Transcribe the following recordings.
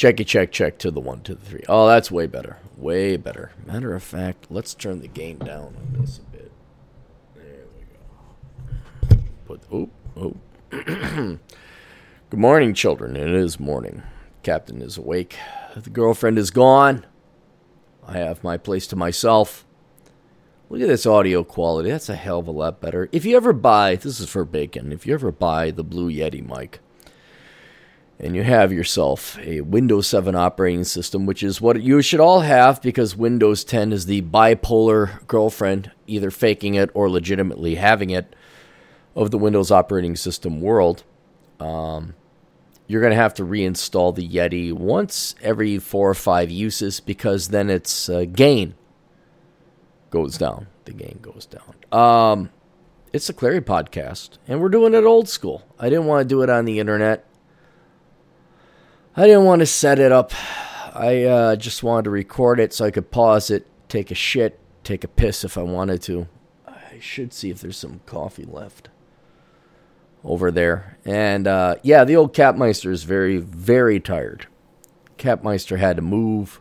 Checky check check to the one to the three. Oh, that's way better. Way better. Matter of fact, let's turn the gain down on this a bit. There we go. Put oh oh. Good morning, children. It is morning. Captain is awake. The girlfriend is gone. I have my place to myself. Look at this audio quality. That's a hell of a lot better. If you ever buy, this is for bacon, if you ever buy the Blue Yeti mic and you have yourself a Windows 7 operating system, which is what you should all have because Windows 10 is the bipolar girlfriend, either faking it or legitimately having it, of the Windows operating system world. Um, you're going to have to reinstall the Yeti once every four or five uses because then its uh, gain goes down. The gain goes down. Um, it's a Clarey podcast, and we're doing it old school. I didn't want to do it on the internet. I didn't want to set it up. I uh, just wanted to record it so I could pause it, take a shit, take a piss if I wanted to. I should see if there's some coffee left over there. And uh, yeah, the old Capmeister is very, very tired. Capmeister had to move.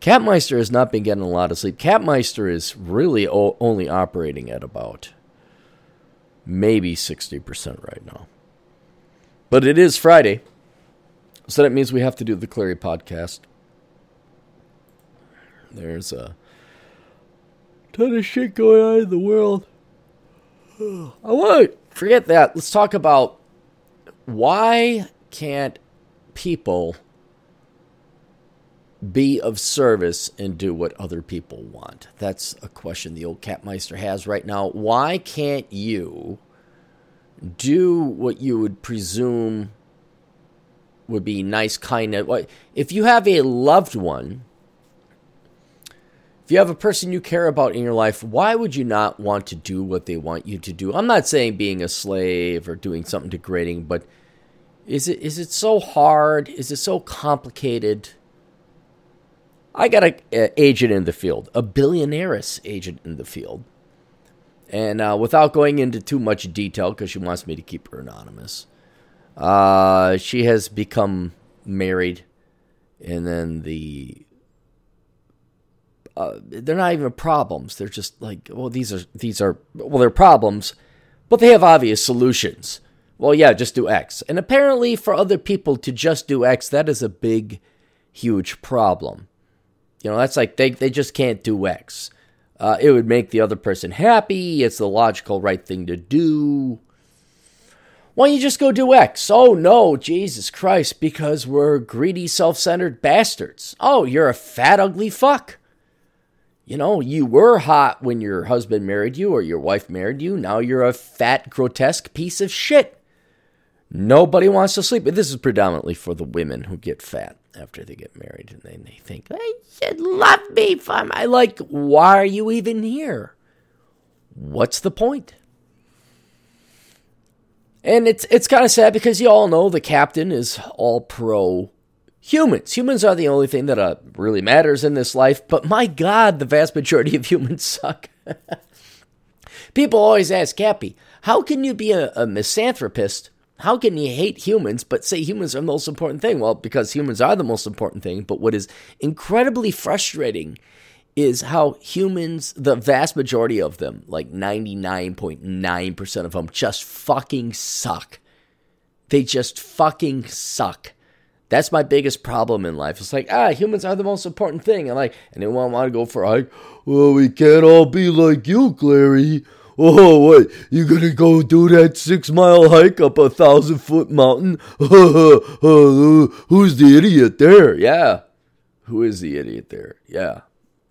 Capmeister has not been getting a lot of sleep. Capmeister is really o- only operating at about maybe 60% right now. But it is Friday. So that means we have to do the Clarey podcast. There's a ton of shit going on in the world. I want to forget that. Let's talk about why can't people be of service and do what other people want? That's a question the old Capmeister has right now. Why can't you do what you would presume would be nice, kind of. If you have a loved one, if you have a person you care about in your life, why would you not want to do what they want you to do? I'm not saying being a slave or doing something degrading, but is it is it so hard? Is it so complicated? I got an agent in the field, a billionaire's agent in the field. And uh, without going into too much detail, because she wants me to keep her anonymous, uh, she has become married, and then the uh, they're not even problems. They're just like, well, these are these are well, they're problems, but they have obvious solutions. Well, yeah, just do X. And apparently, for other people to just do X, that is a big, huge problem. You know, that's like they they just can't do X. Uh, it would make the other person happy. It's the logical right thing to do. Why don't you just go do X? Oh no, Jesus Christ, because we're greedy, self centered bastards. Oh, you're a fat, ugly fuck. You know, you were hot when your husband married you or your wife married you. Now you're a fat, grotesque piece of shit. Nobody wants to sleep. This is predominantly for the women who get fat after they get married and then they think, I should love me for my. Like, why are you even here? What's the point? And it's it's kind of sad because you all know the captain is all pro humans. Humans are the only thing that uh, really matters in this life. But my God, the vast majority of humans suck. People always ask Cappy, how can you be a, a misanthropist? How can you hate humans but say humans are the most important thing? Well, because humans are the most important thing. But what is incredibly frustrating is how humans, the vast majority of them, like 99.9% of them, just fucking suck. They just fucking suck. That's my biggest problem in life. It's like, ah, humans are the most important thing. And like, anyone want to go for a hike? Well, we can't all be like you, Clarey. Oh, what? You gonna go do that six mile hike up a thousand foot mountain? Who's the idiot there? Yeah. Who is the idiot there? Yeah.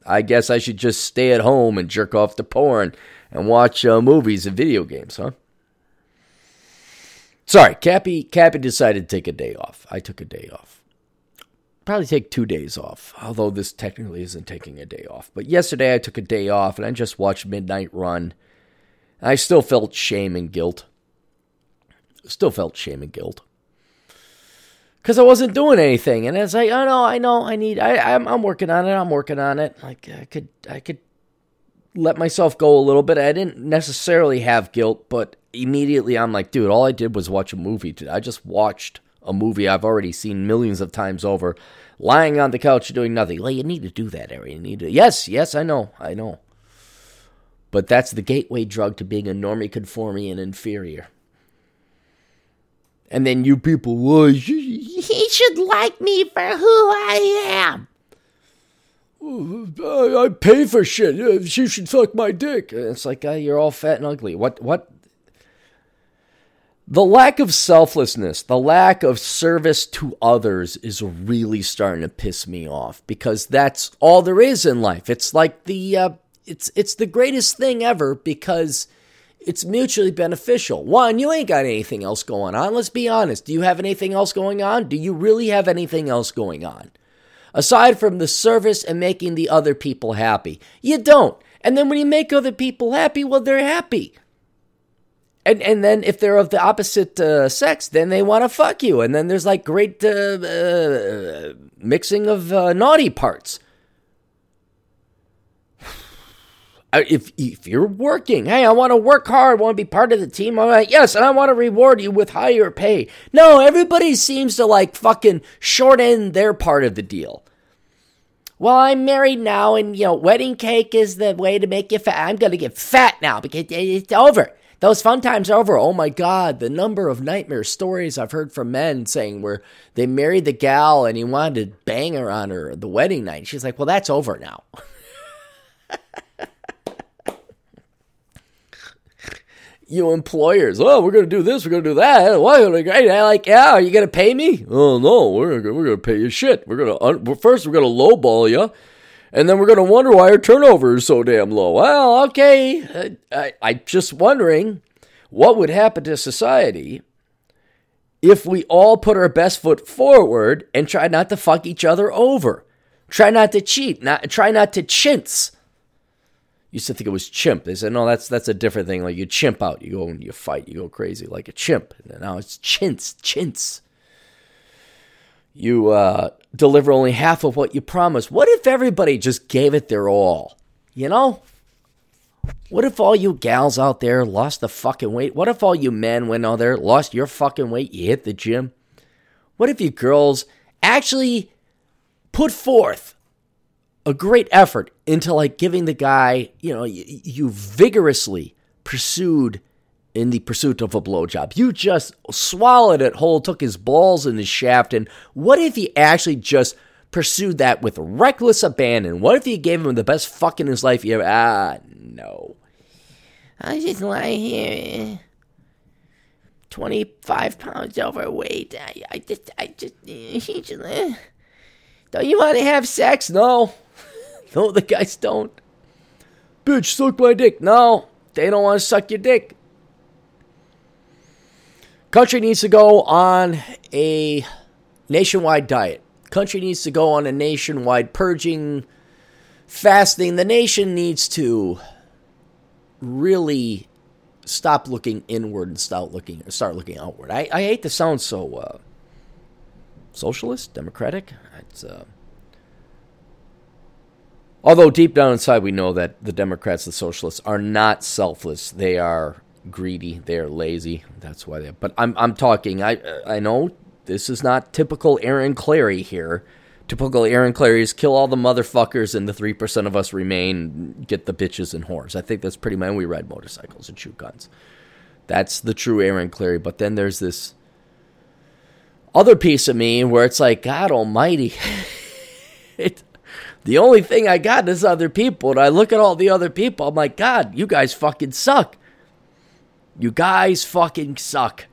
I guess I should just stay at home and jerk off to porn and watch uh, movies and video games, huh? Sorry, Cappy. Cappy decided to take a day off. I took a day off. Probably take two days off, although this technically isn't taking a day off. But yesterday I took a day off and I just watched Midnight Run. I still felt shame and guilt. Still felt shame and guilt because I wasn't doing anything. And it's like, oh no, I know, I need, I, I'm, I'm working on it. I'm working on it. Like I could, I could let myself go a little bit. I didn't necessarily have guilt, but immediately I'm like, dude, all I did was watch a movie. I just watched a movie I've already seen millions of times over, lying on the couch doing nothing. Well, you need to do that, Aaron. You need to. Yes, yes, I know, I know. But that's the gateway drug to being a normie, conformie, and inferior. And then you people, well, he should like me for who I am. I pay for shit. She should suck my dick. It's like you're all fat and ugly. What? What? The lack of selflessness, the lack of service to others is really starting to piss me off because that's all there is in life. It's like the uh, it's it's the greatest thing ever because it's mutually beneficial. One, you ain't got anything else going on. Let's be honest. Do you have anything else going on? Do you really have anything else going on? Aside from the service and making the other people happy. You don't. And then when you make other people happy, well, they're happy. And, and then if they're of the opposite uh, sex, then they want to fuck you. And then there's like great uh, uh, mixing of uh, naughty parts. If if you're working, hey, I want to work hard, want to be part of the team. I'm like, yes, and I want to reward you with higher pay. No, everybody seems to like fucking shorten their part of the deal. Well, I'm married now, and you know, wedding cake is the way to make you fat. I'm gonna get fat now because it's over. Those fun times are over. Oh my God, the number of nightmare stories I've heard from men saying where they married the gal and he wanted to bang her on her the wedding night. She's like, well, that's over now. you employers. Oh, we're gonna do this. We're gonna do that. Why? Great. I like. Yeah. Are you gonna pay me? Oh no. We're we're gonna pay you shit. We're gonna un- first we're gonna lowball you, and then we're gonna wonder why our turnover is so damn low. Well, okay. I I just wondering what would happen to society if we all put our best foot forward and try not to fuck each other over. Try not to cheat. Not try not to chintz used to think it was chimp. They said, no, that's that's a different thing. Like you chimp out, you go and you fight, you go crazy like a chimp. And now it's chintz, chintz. You uh, deliver only half of what you promise. What if everybody just gave it their all? You know? What if all you gals out there lost the fucking weight? What if all you men went out there, lost your fucking weight, you hit the gym? What if you girls actually put forth a great effort into like giving the guy, you know, you, you vigorously pursued in the pursuit of a blowjob. You just swallowed it whole, took his balls in his shaft, and what if he actually just pursued that with reckless abandon? What if he gave him the best fuck in his life you ever? Ah, no. I just lie here, twenty-five pounds overweight. I, I just, I just, just. Don't you want to have sex? No. No, the guys don't. Bitch, suck my dick. No, they don't want to suck your dick. Country needs to go on a nationwide diet. Country needs to go on a nationwide purging, fasting. The nation needs to really stop looking inward and start looking start looking outward. I, I hate to sound so uh, socialist, democratic. It's uh, Although deep down inside, we know that the Democrats, the socialists, are not selfless. They are greedy. They are lazy. That's why they. But I'm I'm talking. I I know this is not typical Aaron Clarey here. Typical Aaron Clarey is kill all the motherfuckers and the three percent of us remain. Get the bitches and whores. I think that's pretty much. we ride motorcycles and shoot guns. That's the true Aaron Clarey. But then there's this other piece of me where it's like God Almighty. it the only thing I got is other people. And I look at all the other people. I'm like, God, you guys fucking suck. You guys fucking suck.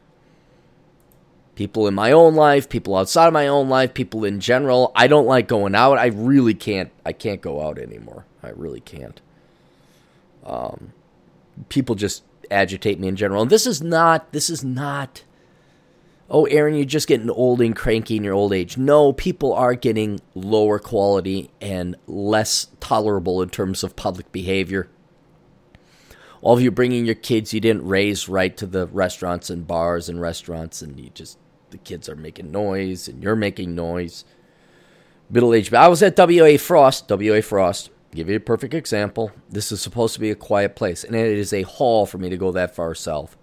People in my own life, people outside of my own life, people in general. I don't like going out. I really can't. I can't go out anymore. I really can't. Um, people just agitate me in general. And this is not. This is not oh, Aaron, you're just getting old and cranky in your old age. No, people are getting lower quality and less tolerable in terms of public behavior. All of you bringing your kids you didn't raise right to the restaurants and bars and restaurants, and you just, the kids are making noise and you're making noise. Middle age. I was at WA Frost, WA Frost. Give you a perfect example. This is supposed to be a quiet place, and it is a haul for me to go that far south.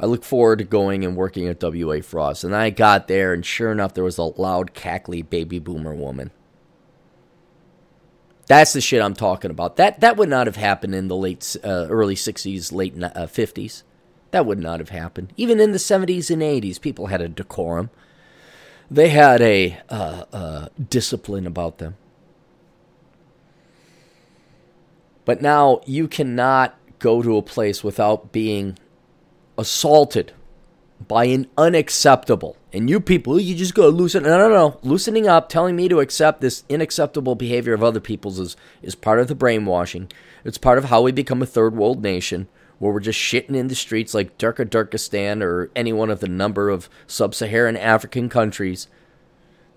I look forward to going and working at WA Frost. And I got there, and sure enough, there was a loud, cackly baby boomer woman. That's the shit I'm talking about. That that would not have happened in the late, uh, early '60s, late uh, '50s. That would not have happened. Even in the '70s and '80s, people had a decorum. They had a uh, uh discipline about them. But now you cannot go to a place without being assaulted by an unacceptable. And you people, you just go loosen. No, no, no. Loosening up, telling me to accept this unacceptable behavior of other people's is, is part of the brainwashing. It's part of how we become a third world nation where we're just shitting in the streets like Turka Turkestan or any one of the number of sub Saharan African countries.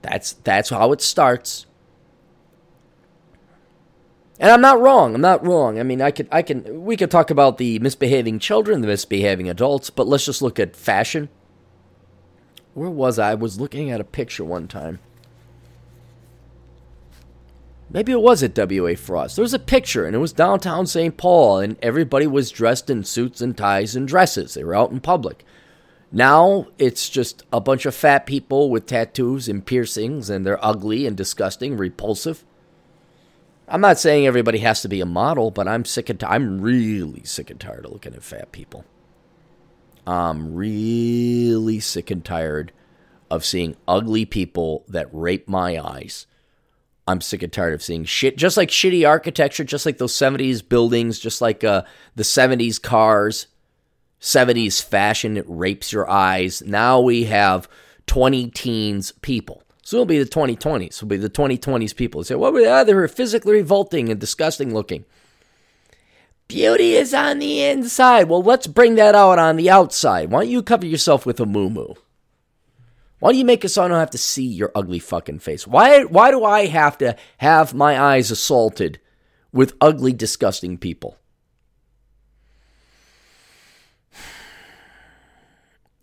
That's that's how it starts. And I'm not wrong. I'm not wrong. I mean, I could, I can, we could talk about the misbehaving children, the misbehaving adults, but let's just look at fashion. Where was I? I was looking at a picture one time. Maybe it was at WA Frost. There was a picture, and it was downtown St. Paul, and everybody was dressed in suits and ties and dresses. They were out in public. Now it's just a bunch of fat people with tattoos and piercings, and they're ugly and disgusting, repulsive. I'm not saying everybody has to be a model, but I'm sick and t- I'm really sick and tired of looking at fat people. I'm really sick and tired of seeing ugly people that rape my eyes. I'm sick and tired of seeing shit, just like shitty architecture, just like those 70s buildings, just like uh, the 70s cars, 70s fashion. It rapes your eyes. Now we have 20 teens people so it'll be the 2020s. It'll be the 2020s people say, well, yeah, they were physically revolting and disgusting looking. Beauty is on the inside. Well, let's bring that out on the outside. Why don't you cover yourself with a moo Why don't you make it so I don't have to see your ugly fucking face? Why, why do I have to have my eyes assaulted with ugly, disgusting people?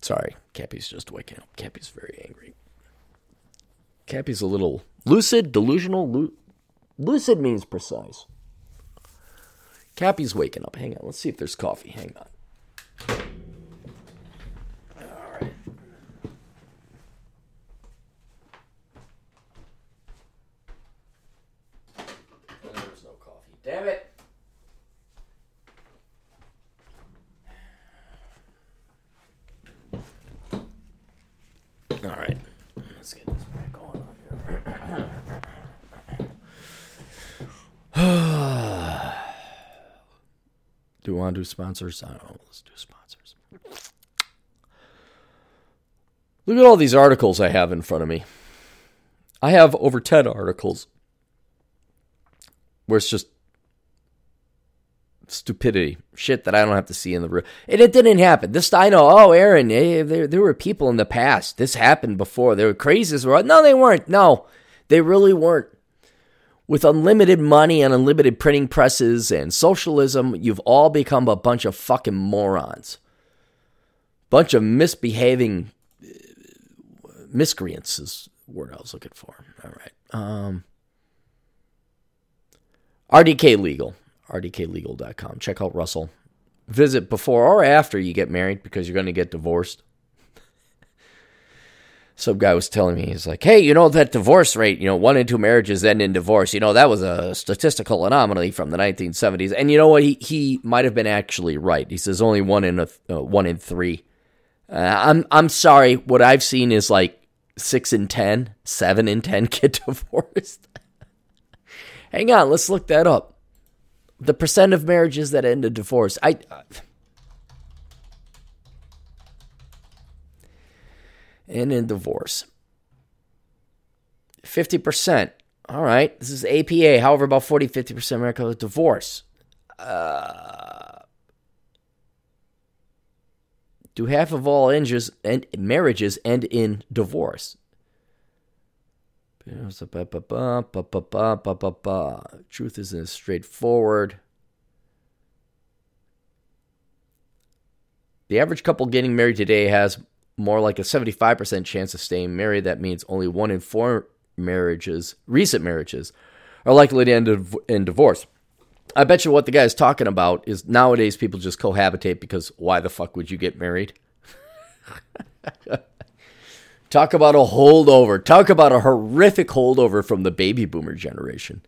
Sorry, Cappy's just waking up. Cappy's very angry. Cappy's a little lucid, delusional. Lu- lucid means precise. Cappy's waking up. Hang on. Let's see if there's coffee. Hang on. All right. There's no coffee. Damn it. All right. Let's get this back on. do we want to do sponsors? I don't know. Let's do sponsors. Look at all these articles I have in front of me. I have over 10 articles where it's just stupidity, shit that I don't have to see in the room. And it didn't happen. This I know. Oh, Aaron, hey, there there were people in the past. This happened before. They were crazies. No, they weren't. No, they really weren't. With unlimited money and unlimited printing presses and socialism, you've all become a bunch of fucking morons. Bunch of misbehaving uh, miscreants is word I was looking for. All right. Um, RDK Legal rdklegal.com. Check out Russell. Visit before or after you get married because you're going to get divorced. Some guy was telling me, he's like, hey, you know, that divorce rate, you know, one in two marriages end in divorce, you know, that was a statistical anomaly from the 1970s. And you know what? He, he might have been actually right. He says only one in, a, uh, one in three. Uh, I'm, I'm sorry. What I've seen is like six in ten, seven in 10 get divorced. Hang on, let's look that up the percent of marriages that end in divorce. I. Uh, and in divorce. 50%. All right. This is APA. However, about 40, 50% America with divorce. Uh, do half of all injuries and marriages end in divorce? Truth isn't straightforward. The average couple getting married today has more like a 75% chance of staying married. That means only one in four marriages, recent marriages, are likely to end in divorce. I bet you what the guy is talking about is nowadays people just cohabitate because why the fuck would you get married? Talk about a holdover. Talk about a horrific holdover from the baby boomer generation.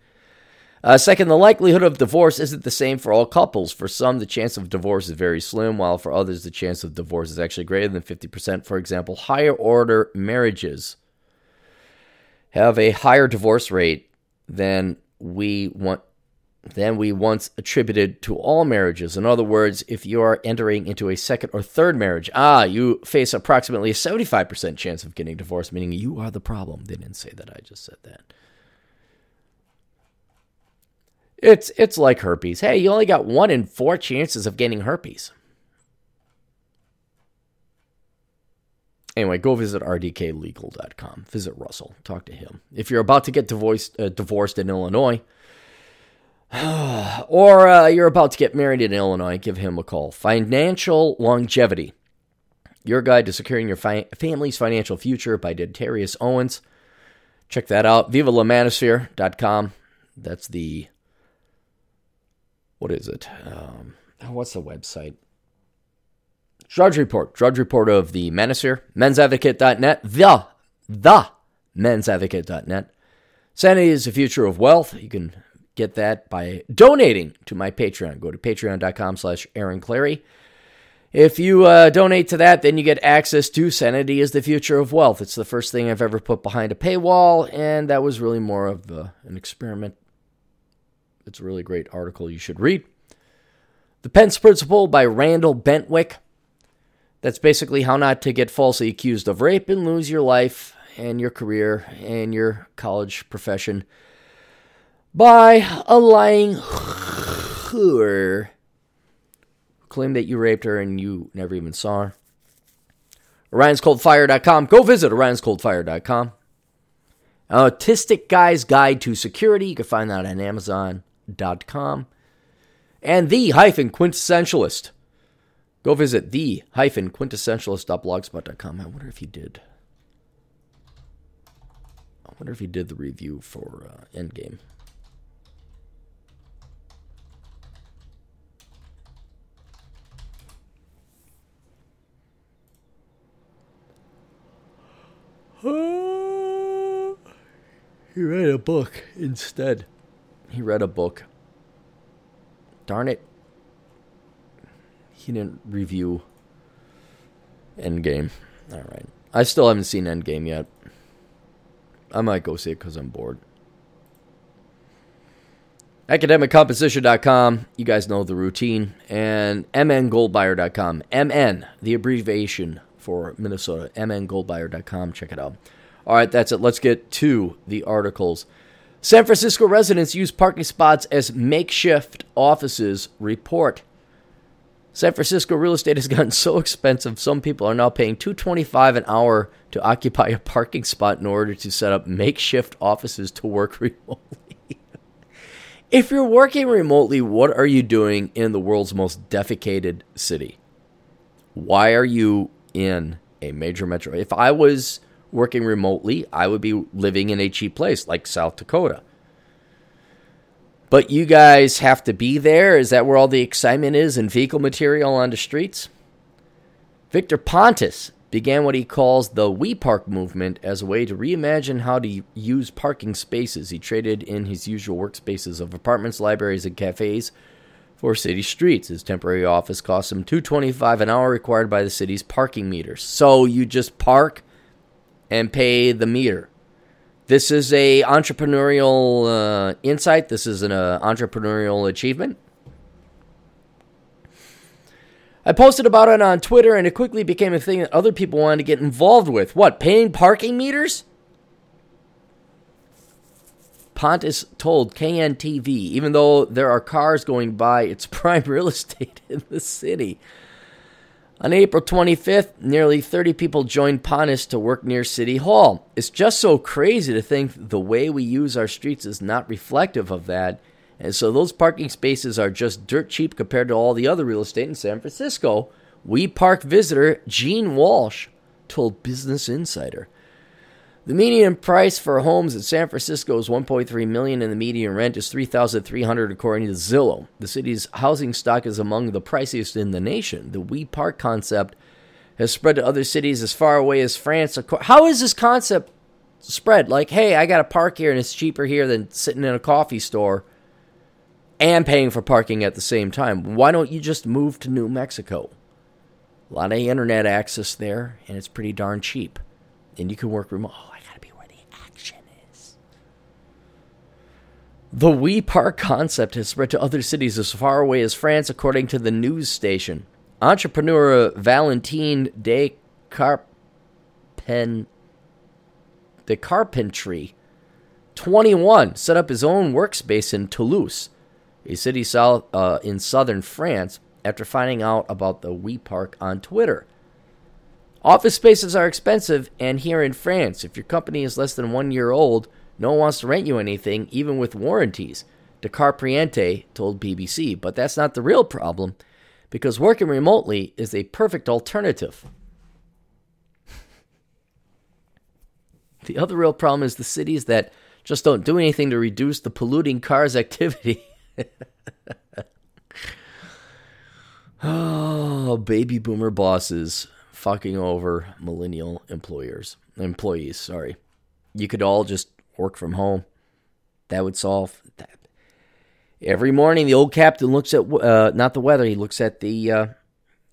Uh, second, the likelihood of divorce isn't the same for all couples. For some, the chance of divorce is very slim, while for others, the chance of divorce is actually greater than 50%. For example, higher order marriages have a higher divorce rate than we want than we once attributed to all marriages. In other words, if you are entering into a second or third marriage, ah, you face approximately a 75% chance of getting divorced, meaning you are the problem. They didn't say that, I just said that. It's it's like herpes. Hey, you only got 1 in 4 chances of getting herpes. Anyway, go visit rdklegal.com. Visit Russell. Talk to him. If you're about to get divorced, uh, divorced in Illinois, or uh, you're about to get married in Illinois, give him a call. Financial Longevity. Your Guide to Securing Your fi- Family's Financial Future by Darius Owens. Check that out. VivaLaManosphere.com. That's the. What is it? Um, what's the website? Drudge Report, Drudge Report of the Manosphere, mensadvocate.net, the, the mensadvocate.net. Sanity is the future of wealth. You can get that by donating to my Patreon. Go to patreon.com slash Aaron Clarey. If you uh, donate to that, then you get access to Sanity is the Future of Wealth. It's the first thing I've ever put behind a paywall, and that was really more of uh, an experiment. It's a really great article you should read. The Pence Principle by Randall Bentwick. That's basically how not to get falsely accused of rape and lose your life and your career and your college profession by a lying whore claim that you raped her and you never even saw her. Orion'sColdFire.com. Go visit Orion'sColdFire.com. Autistic Guy's Guide to Security. You can find that on Amazon.com. And the hyphen quintessentialist Go visit the hyphen quintessentialist.blogspot.com. I wonder if he did. I wonder if he did the review for uh, Endgame. he read a book instead. He read a book. Darn it he didn't review Endgame. All right. I still haven't seen Endgame yet. I might go see it because I'm bored. AcademicComposition.com. You guys know the routine. And MNGoldbuyer.com. MN, the abbreviation for Minnesota. MNGoldbuyer.com. Check it out. All right, that's it. Let's get to the articles. San Francisco residents use parking spots as makeshift offices. Report. San Francisco real estate has gotten so expensive, some people are now paying 225 an hour to occupy a parking spot in order to set up makeshift offices to work remotely. if you're working remotely, what are you doing in the world's most defecated city? Why are you in a major metro? If I was working remotely, I would be living in a cheap place like South Dakota but you guys have to be there. Is that where all the excitement is and vehicle material on the streets? Victor Pontis began what he calls the We Park movement as a way to reimagine how to use parking spaces. He traded in his usual workspaces of apartments, libraries, and cafes for city streets. His temporary office cost him 225 an hour required by the city's parking meters. So you just park and pay the meter. This is a entrepreneurial uh, insight. This is an uh, entrepreneurial achievement. I posted about it on Twitter, and it quickly became a thing that other people wanted to get involved with. What, paying parking meters? Pontis told KNTV, even though there are cars going by, it's prime real estate in the city. On April 25th, nearly 30 people joined Pontis to work near City Hall. It's just so crazy to think the way we use our streets is not reflective of that. And so those parking spaces are just dirt cheap compared to all the other real estate in San Francisco. We Park visitor Gene Walsh told Business Insider. The median price for homes in San Francisco is 1.3 million and the median rent is 3,300 according to Zillow. The city's housing stock is among the priciest in the nation. The We Park concept has spread to other cities as far away as France. How is this concept spread? Like, hey, I got to park here and it's cheaper here than sitting in a coffee store and paying for parking at the same time. Why don't you just move to New Mexico? A lot of internet access there, and it's pretty darn cheap. And you can work remote. Oh, I got to be where the action is. The We Park concept has spread to other cities as far away as France, according to the news station. Entrepreneur Valentine de Carpen de Carpentry, 21, set up his own workspace in Toulouse, a city south uh, in southern France, after finding out about the We Park on Twitter. Office spaces are expensive, and here in France, if your company is less than one year old, no one wants to rent you anything, even with warranties. De Carpriente told BBC, but that's not the real problem because working remotely is a perfect alternative. the other real problem is the cities that just don't do anything to reduce the polluting cars activity. oh, baby boomer bosses fucking over millennial employers employees, sorry. You could all just work from home. That would solve that Every morning, the old captain looks at uh, not the weather. He looks at the uh,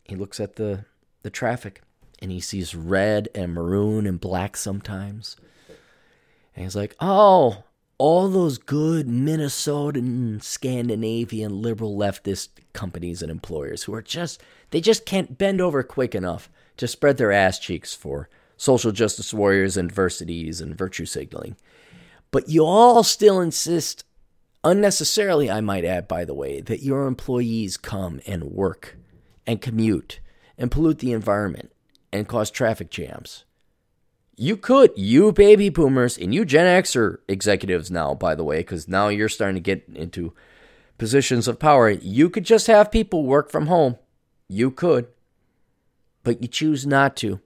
he looks at the the traffic, and he sees red and maroon and black sometimes. And he's like, "Oh, all those good Minnesotan, Scandinavian liberal leftist companies and employers who are just they just can't bend over quick enough to spread their ass cheeks for social justice warriors and diversities and virtue signaling. But you all still insist Unnecessarily, I might add, by the way, that your employees come and work and commute and pollute the environment and cause traffic jams. You could, you baby boomers and you Gen Xer executives now, by the way, because now you're starting to get into positions of power. You could just have people work from home. You could. But you choose not to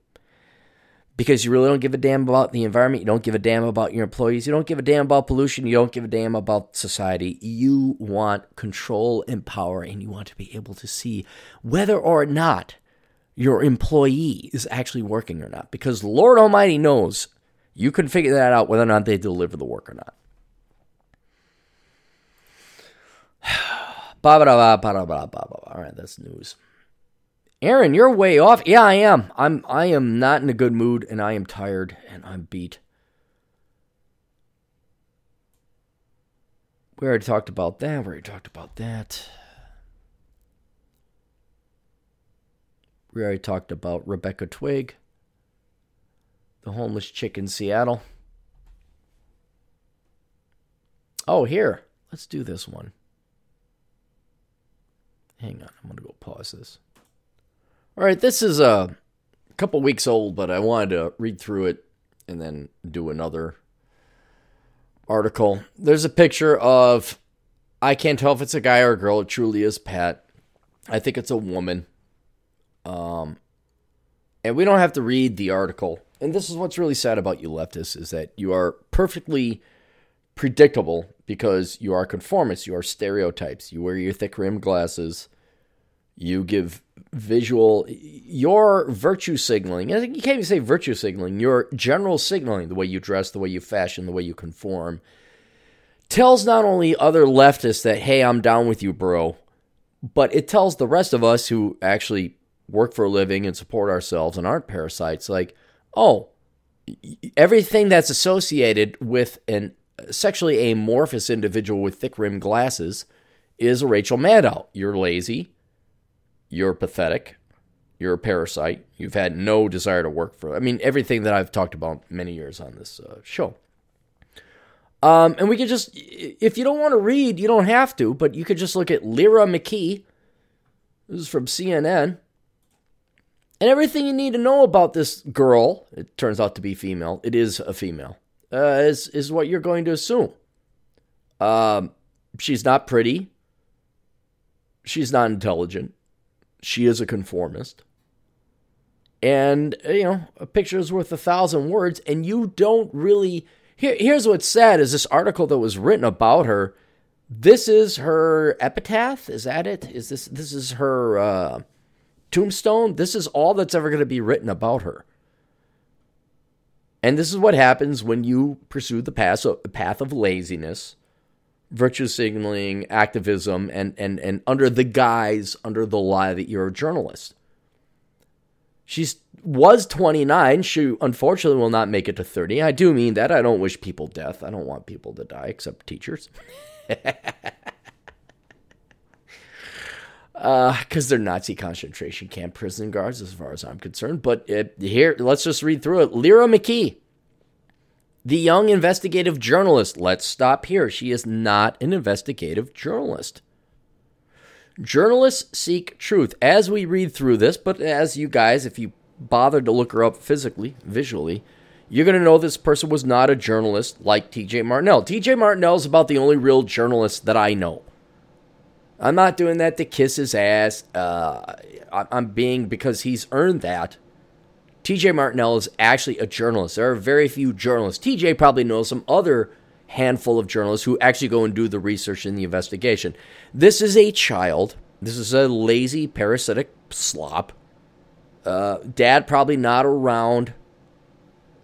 because you really don't give a damn about the environment. You don't give a damn about your employees. You don't give a damn about pollution. You don't give a damn about society. You want control and power, and you want to be able to see whether or not your employee is actually working or not. Because Lord Almighty knows you can figure that out whether or not they deliver the work or not. All right, that's news. Aaron, you're way off. Yeah, I am. I'm I am not in a good mood and I am tired and I'm beat. We already talked about that. We already talked about that. We already talked about Rebecca Twigg, the homeless chick in Seattle. Oh, here. Let's do this one. Hang on. I'm going to go pause this. All right, this is a couple weeks old, but I wanted to read through it and then do another article. There's a picture of, I can't tell if it's a guy or a girl. It truly is Pat. I think it's a woman. Um, and we don't have to read the article. And this is what's really sad about you leftists is that you are perfectly predictable because you are conformists, you are stereotypes. You wear your thick rimmed glasses, you give visual, your virtue signaling. You can't even say virtue signaling. Your general signaling, the way you dress, the way you fashion, the way you conform, tells not only other leftists that hey, I'm down with you, bro, but it tells the rest of us who actually work for a living and support ourselves and aren't parasites, like, oh, everything that's associated with an sexually amorphous individual with thick rimmed glasses is a Rachel Maddow. You're lazy you're pathetic, you're a parasite, you've had no desire to work for. I mean, everything that I've talked about many years on this uh, show. Um, and we could just, if you don't want to read, you don't have to, but you could just look at Lyra McKee. This is from CNN. And everything you need to know about this girl, it turns out to be female, it is a female, uh, is, is what you're going to assume. Um, she's not pretty. She's not intelligent. She is a conformist. And, you know, a picture is worth a thousand words, and you don't really. Here, here's what's sad is this article that was written about her. This is her epitaph. Is that it? Is this this is her uh, tombstone, this is all that's ever going to be written about her. And this is what happens when you pursue the of, path of laziness, virtue signaling, activism, and, and, and under the guise, under the lie that you're a journalist. She was 29. She unfortunately will not make it to 30. I do mean that. I don't wish people death. I don't want people to die except teachers. because uh, they're Nazi concentration camp prison guards, as far as I'm concerned. But it, here, let's just read through it. Lyra McKee, the young investigative journalist. Let's stop here. She is not an investigative journalist. Journalists seek truth as we read through this, but as you guys, if you bothered to look her up physically, visually, you're going to know this person was not a journalist like TJ Martinell. TJ Martinell is about the only real journalist that I know. I'm not doing that to kiss his ass. Uh, I'm being because he's earned that. TJ Martinell is actually a journalist. There are very few journalists. TJ probably knows some other handful of journalists who actually go and do the research and the investigation. This is a child. This is a lazy, parasitic slop. Uh, dad probably not around.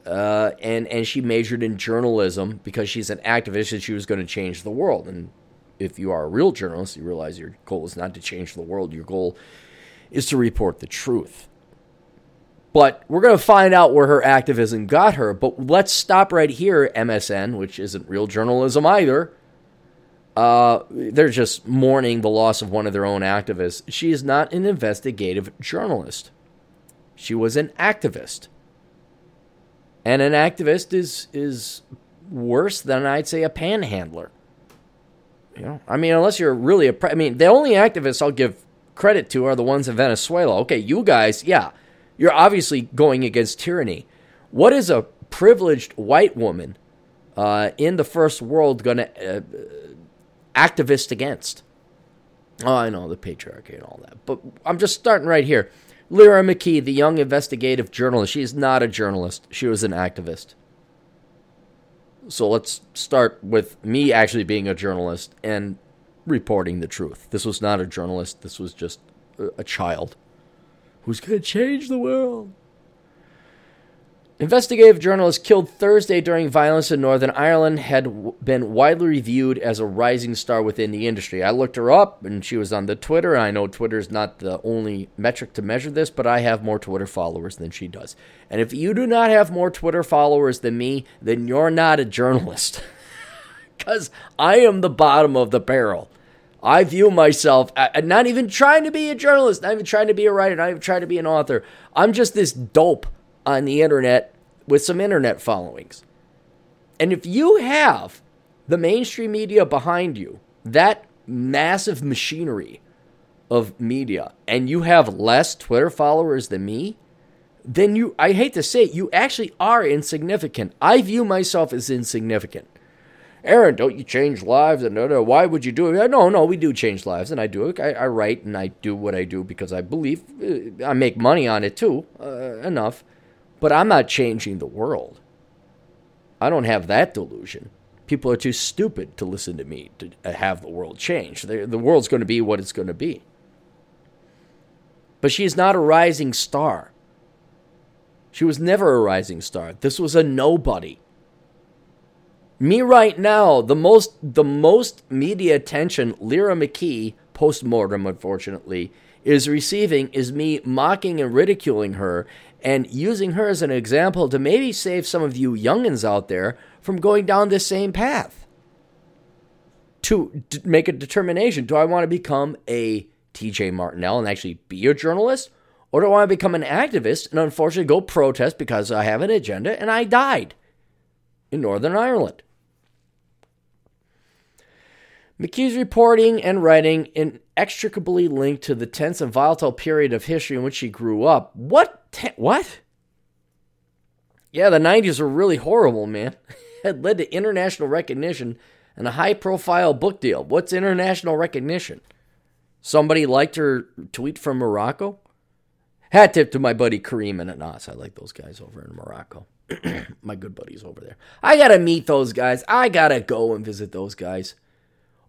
Uh, and and she majored in journalism because she's an activist and she was going to change the world. And if you are a real journalist, you realize your goal is not to change the world. Your goal is to report the truth. But we're going to find out where her activism got her. But let's stop right here, MSN, which isn't real journalism either. Uh, they're just mourning the loss of one of their own activists. She is not an investigative journalist. She was an activist. And an activist is is worse than I'd say a panhandler. You know, I mean, unless you're really a, I mean, the only activists I'll give credit to are the ones in Venezuela. Okay, you guys, yeah, you're obviously going against tyranny. What is a privileged white woman uh, in the first world going to uh, activist against? Oh, I know the patriarchy and all that, but I'm just starting right here. Lyra McKee, the young investigative journalist, she is not a journalist. She was an activist. So let's start with me actually being a journalist and reporting the truth. This was not a journalist, this was just a, child who's going to change the world. Investigative journalist killed Thursday during violence in Northern Ireland had been widely viewed as a rising star within the industry. I looked her up and she was on the Twitter. I know Twitter is not the only metric to measure this, but I have more Twitter followers than she does. And if you do not have more Twitter followers than me, then you're not a journalist. Because I am the bottom of the barrel. I view myself not even trying to be a journalist, not even trying to be a writer, not even trying to be an author. I'm just this dope on the internet with some internet followings. And if you have the mainstream media behind you, that massive machinery of media, and you have less Twitter followers than me, then you, I hate to say it, you actually are insignificant. I view myself as insignificant. Aaron, don't you change lives? And no, no, why would you do it? No, no, we do change lives, and I do it. I, I write and I do what I do because I believe uh, I make money on it too, uh, enough. But I'm not changing the world. I don't have that delusion. People are too stupid to listen to me to have the world change. The, the world's going to be what it's going to be. But she is not a rising star. She was never a rising star. This was a nobody. Me right now, the most the most media attention Lyra McKee post mortem, unfortunately, is receiving is me mocking and ridiculing her and using her as an example to maybe save some of you youngins out there from going down this same path. To make a determination do I want to become a TJ Martinell and actually be a journalist? Or do I want to become an activist and unfortunately go protest because I have an agenda and I died in Northern Ireland? McKee's reporting and writing inextricably linked to the tense and volatile period of history in which she grew up. What? What? Yeah, the 90s were really horrible, man. it led to international recognition and a high profile book deal. What's international recognition? Somebody liked her tweet from Morocco? Hat tip to my buddy Kareem and Anas. I like those guys over in Morocco. my good buddies over there. I gotta meet those guys. I gotta go and visit those guys.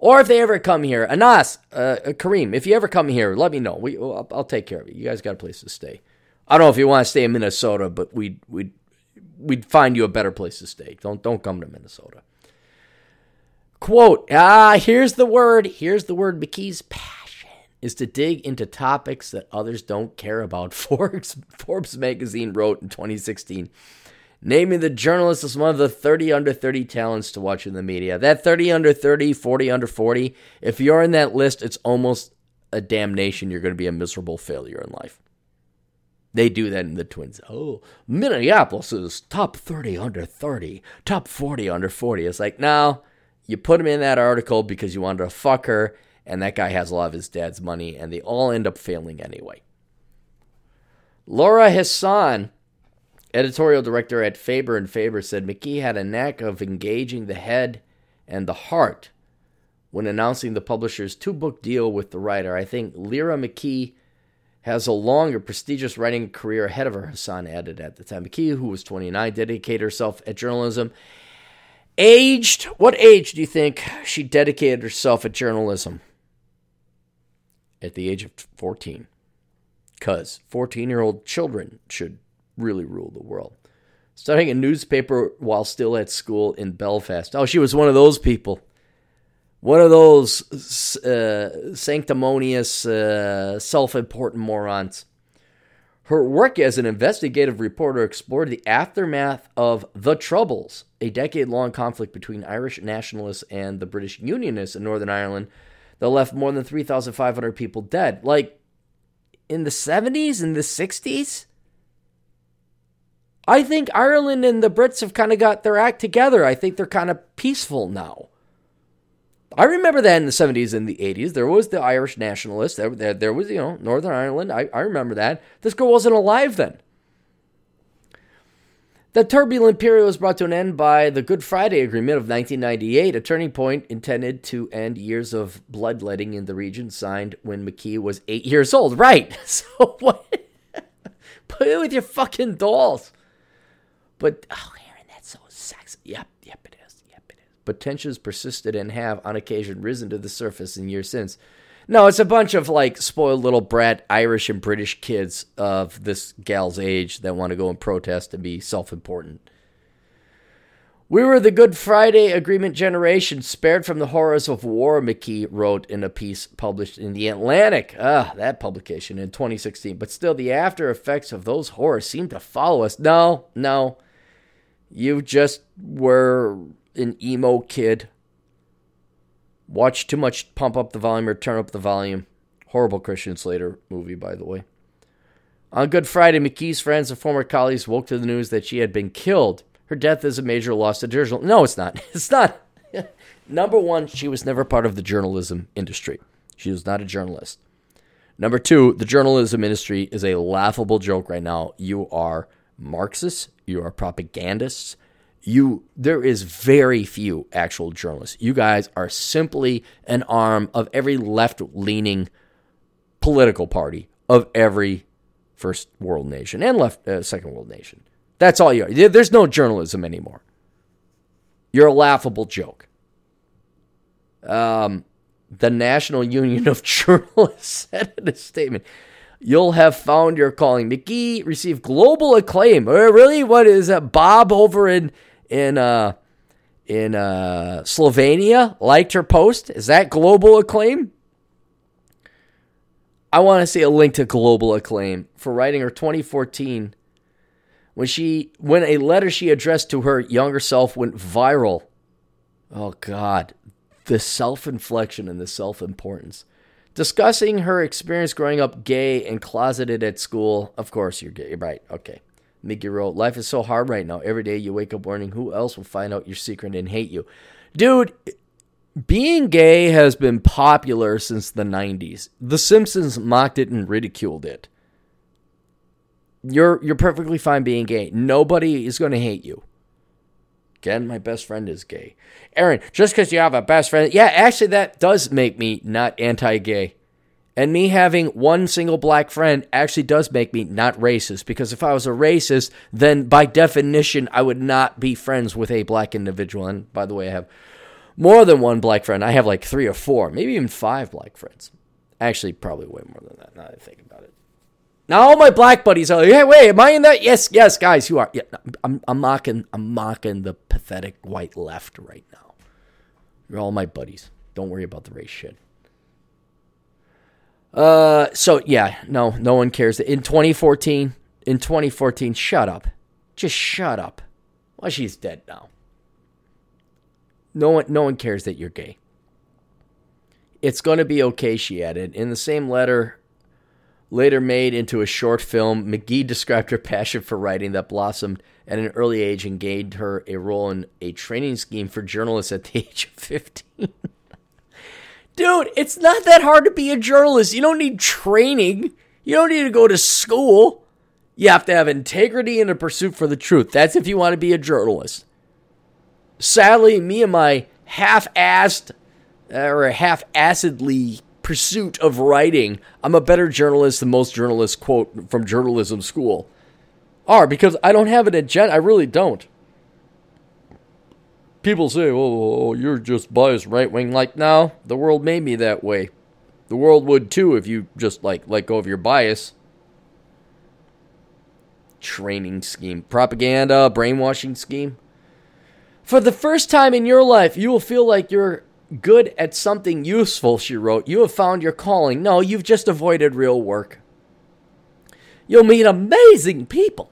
Or if they ever come here, Anas, uh, uh, Kareem, if you ever come here, let me know. We, I'll, I'll, take care of you. You guys got a place to stay. I don't know if you want to stay in Minnesota, but we'd we'd we'd find you a better place to stay. Don't don't come to Minnesota. Quote, ah, here's the word. Here's the word. McKee's passion is to dig into topics that others don't care about. Forbes, Forbes magazine wrote in 2016, naming the journalist as one of the 30 under 30 talents to watch in the media. That 30 under 30, 40 under 40, if you're in that list, it's almost a damnation. You're going to be a miserable failure in life. They do that in the Twins. Oh, Minneapolis is top 30 under 30, top 40 under 40. It's like, no, you put him in that article because you wanted to fuck her, and that guy has a lot of his dad's money, and they all end up failing anyway. Laura Hassan, editorial director at Faber and Faber, said McKee had a knack of engaging the head and the heart when announcing the publisher's two book deal with the writer. I think Lyra McKee has a long and prestigious writing career ahead of her, Hassan added at the time. McKee, who was 29, dedicated herself at journalism Aged, what age do you think she dedicated herself at journalism? At the age of 14. Because 14 year old children should really rule the world. Starting a newspaper while still at school in Belfast. Oh, she was one of those people. One of those uh, sanctimonious, uh, self important morons. Her work as an investigative reporter explored the aftermath of the Troubles, a decade long conflict between Irish nationalists and the British Unionists in Northern Ireland that left more than 3,500 people dead. Like in the 70s, in the 60s? I think Ireland and the Brits have kind of got their act together. I think they're kind of peaceful now. I remember that in the 70s and the 80s. There was the Irish nationalists. There, there, there was, you know, Northern Ireland. I, I remember that. This girl wasn't alive then. The turbulent period was brought to an end by the Good Friday Agreement of 1998, a turning point intended to end years of bloodletting in the region, signed when McKee was eight years old. Right. So what? It with your fucking dolls. But, oh, Aaron, that's so sexy. Yep, yep, it but tensions persisted and have, on occasion, risen to the surface in years since. No, it's a bunch of like spoiled little brat Irish and British kids of this gal's age that want to go and protest and be self important. We were the Good Friday Agreement generation, spared from the horrors of war, McKee wrote in a piece published in The Atlantic. Ah, that publication in 2016. But still, the after effects of those horrors seem to follow us. No, no. You just were an emo kid. Watch too much Pump Up the Volume or Turn Up the Volume. Horrible Christian Slater movie, by the way. On Good Friday, McKee's friends and former colleagues woke to the news that she had been killed. Her death is a major loss to journalism. No, it's not. It's not. Number one, she was never part of the journalism industry. She was not a journalist. Number two, the journalism industry is a laughable joke right now. You are Marxists, you are propagandists, you there is very few actual journalists. You guys are simply an arm of every left-leaning political party of every first world nation and left uh, second world nation. That's all you are. There's no journalism anymore. You're a laughable joke. Um, the National Union of Journalists said in a statement, "You'll have found your calling." McKee received global acclaim. Uh, really? What is that? Bob over in in uh, in uh, Slovenia liked her post. Is that global acclaim? I want to see a link to global acclaim for writing her 2014 when she when a letter she addressed to her younger self went viral. Oh God, the self-inflection and the self-importance. Discussing her experience growing up gay and closeted at school. Of course, you're gay, right? Okay. Mickey wrote, Life is so hard right now. Every day you wake up wondering who else will find out your secret and hate you. Dude, being gay has been popular since the 90s. The Simpsons mocked it and ridiculed it. You're you're perfectly fine being gay. Nobody is going to hate you. Again, my best friend is gay. Aaron, just because you have a best friend, yeah, actually that does make me not anti-gay. And me having one single black friend actually does make me not racist because if I was a racist, then by definition, I would not be friends with a black individual. And by the way, I have more than one black friend. I have like three or four, maybe even five black friends. Actually, probably way more than that. Now that I think about it. Now all my black buddies are like, "Hey, wait, am I in that?" Yes, yes, guys, you are. Yeah, I'm, I'm mocking, I'm mocking the pathetic white left right now. You're all my buddies. Don't worry about the race shit. Uh, so yeah, no, no one cares. In 2014, in 2014, shut up, just shut up. Well, she's dead now. No one, no one cares that you're gay. It's going to be okay, she added. In the same letter, later made into a short film, McGee described her passion for writing that blossomed at an early age and gained her a role in a training scheme for journalists at the age of 15. Dude, it's not that hard to be a journalist. You don't need training, you don't need to go to school. You have to have integrity and a pursuit for the truth. That's if you want to be a journalist. Sadly, me and my half assed or half acidly pursuit of writing, I'm a better journalist than most journalists, quote, from journalism school are because I don't have an agenda. I really don't. People say, oh, oh, oh you're just biased right wing. Like, no, the world made me that way. The world would too if you just like let go of your bias training scheme, propaganda, brainwashing scheme. For the first time in your life, you will feel like you're good at something useful, she wrote. You have found your calling. No, you've just avoided real work. You'll meet amazing people.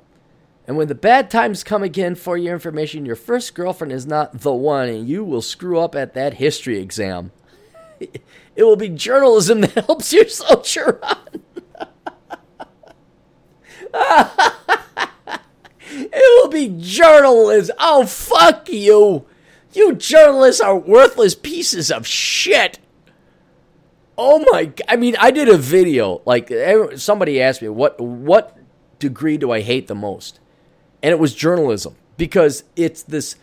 And when the bad times come again, for your information, your first girlfriend is not the one, and you will screw up at that history exam. It will be journalism that helps you soldier on. it will be journalism. Oh, fuck you. You journalists are worthless pieces of shit. Oh my! I mean, I did a video. Like somebody asked me, "What what degree do I hate the most?" And it was journalism because it's this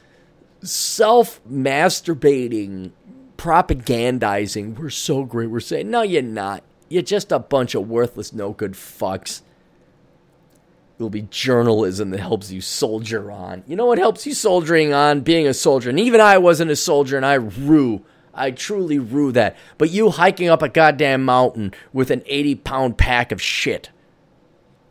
self masturbating, propagandizing. We're so great. We're saying, no, you're not. You're just a bunch of worthless, no good fucks. It'll be journalism that helps you soldier on. You know what helps you soldiering on? Being a soldier. And even I wasn't a soldier and I rue. I truly rue that. But you hiking up a goddamn mountain with an 80 pound pack of shit,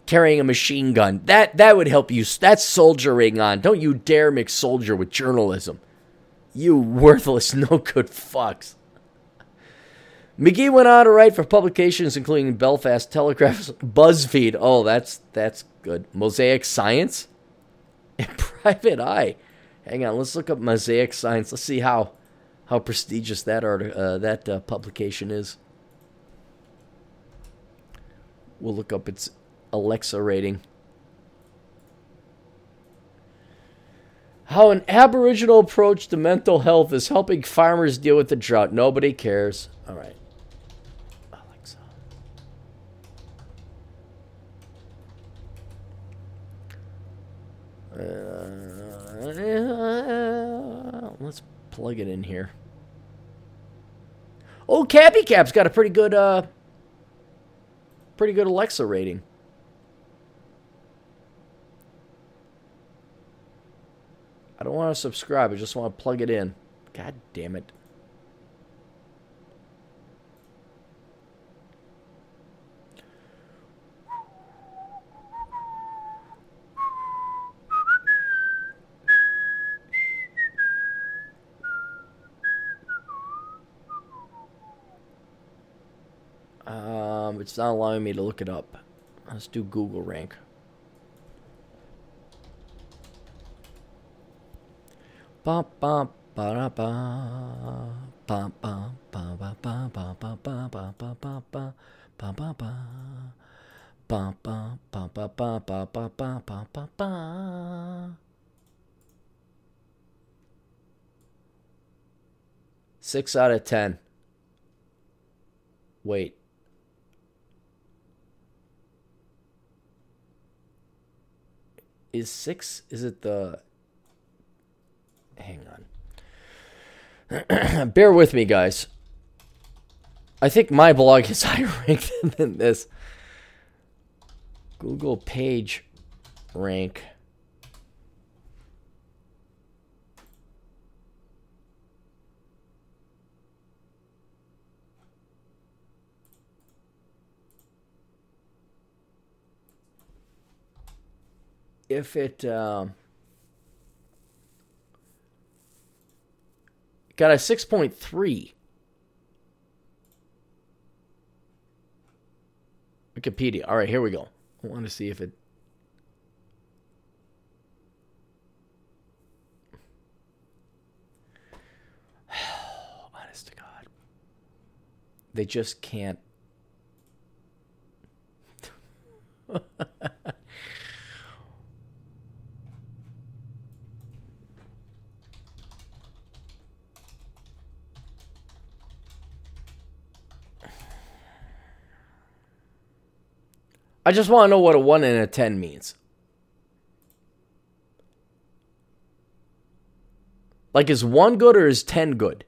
carrying a machine gun, that, that would help you. That's soldiering on. Don't you dare mix soldier with journalism. You worthless, no good fucks. McGee went on to write for publications including Belfast Telegraph's BuzzFeed. Oh, that's that's good. Mosaic Science and Private Eye. Hang on, let's look up Mosaic Science. Let's see how how prestigious that art uh, that uh, publication is. We'll look up its Alexa rating. How an Aboriginal approach to mental health is helping farmers deal with the drought. Nobody cares. All right. Uh, let's plug it in here. Oh, Cappy Cap's got a pretty good, uh, pretty good Alexa rating. I don't want to subscribe. I just want to plug it in. God damn it. Um, it's not allowing me to look it up. Let's do Google rank. Six out of ten. Wait. Is six is it the hang on. Bear with me guys. I think my blog is higher ranked than this. Google page rank if it uh, got a 6.3. Wikipedia. All right, here we go. I want to see if it. Honest to God. They just can't. I just want to know what a 1 and a 10 means. Like, is 1 good or is 10 good?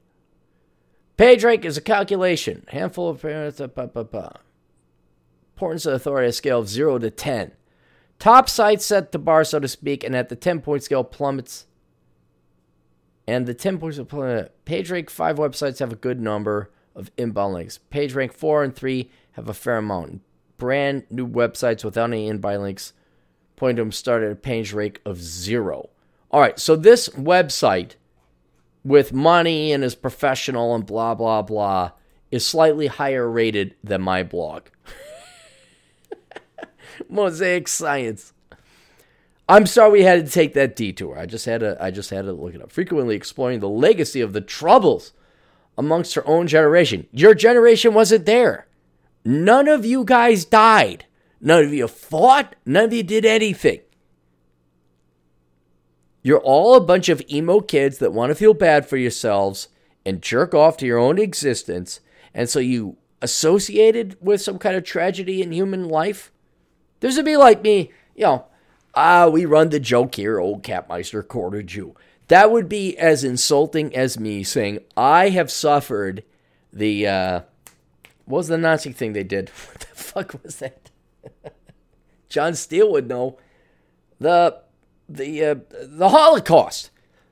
Page rank is a calculation. Handful of parents. Uh, Importance of authority, a scale of 0 to 10. Top sites set the bar, so to speak, and at the 10 point scale plummets. And the 10 points of plummet. Page rank 5 websites have a good number of inbound links. Page rank 4 and 3 have a fair amount brand new websites without any invite links. Point to them started at a page rate of zero. All right, so this website with money and is professional and blah blah blah is slightly higher rated than my blog. Mosaic Science. I'm sorry we had to take that detour. I just had to I just had to look it up. Frequently exploring the legacy of the troubles amongst her own generation. Your generation wasn't there. None of you guys died. None of you fought. None of you did anything. You're all a bunch of emo kids that want to feel bad for yourselves and jerk off to your own existence. And so you associated with some kind of tragedy in human life. This would be like me, you know, ah, we run the joke here, old Capmeister quarter Jew. That would be as insulting as me saying, I have suffered the, uh, what was the Nazi thing they did? What the fuck was that? John Steele would know. The the uh, the Holocaust.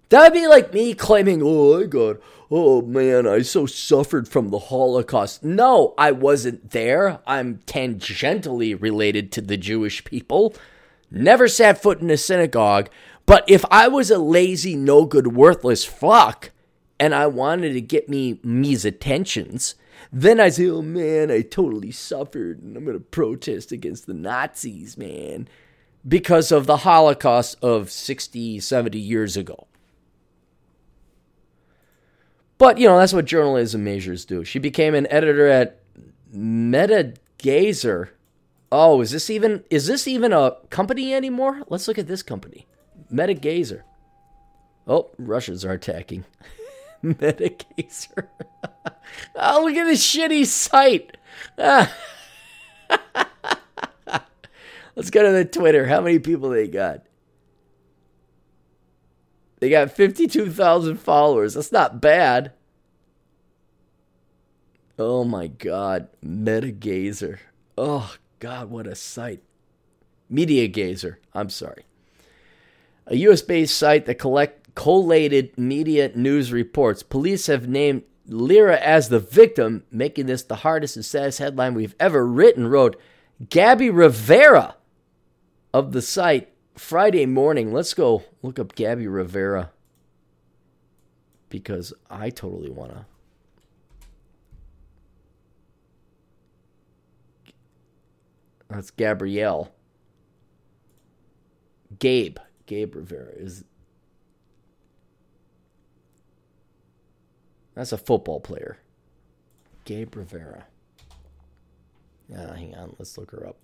That'd be like me claiming, "Oh, I got, oh man, I so suffered from the Holocaust." No, I wasn't there. I'm tangentially related to the Jewish people. Never sat foot in a synagogue. But if I was a lazy, no good, worthless fuck, and I wanted to get me me's attentions, then I say, oh man, I totally suffered and I'm going to protest against the Nazis, man, because of the Holocaust of 60, 70 years ago. But, you know, that's what journalism majors do. She became an editor at MetaGazer. Oh, is this even is this even a company anymore? Let's look at this company. MetaGazer. Oh, Russians are attacking. MetaGazer. oh, look at this shitty site. Let's go to the Twitter. How many people they got? They got 52,000 followers. That's not bad. Oh my god. MetaGazer. Oh god, what a site. Media Gazer. I'm sorry. A US based site that collect collated media news reports. Police have named Lyra as the victim, making this the hardest and saddest headline we've ever written, wrote Gabby Rivera of the site Friday morning. Let's go look up Gabby Rivera because I totally want to. That's Gabrielle. Gabe. Gabe Rivera is That's a football player. Gabe Rivera. Uh, hang on, let's look her up.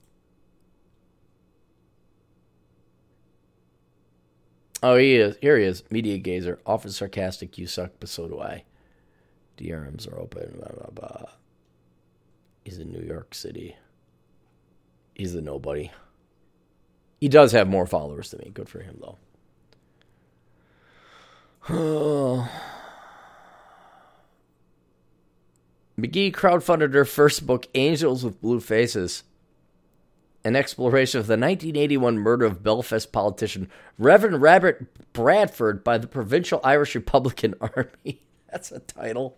Oh, he is. Here he is. Media gazer. Often sarcastic. You suck, but so do I. DRMs are open. Blah, blah, blah. He's in New York City. He's the nobody. He does have more followers than me. Good for him, though. McGee crowdfunded her first book, Angels with Blue Faces, an exploration of the 1981 murder of Belfast politician Reverend Robert Bradford by the Provisional Irish Republican Army. That's a title.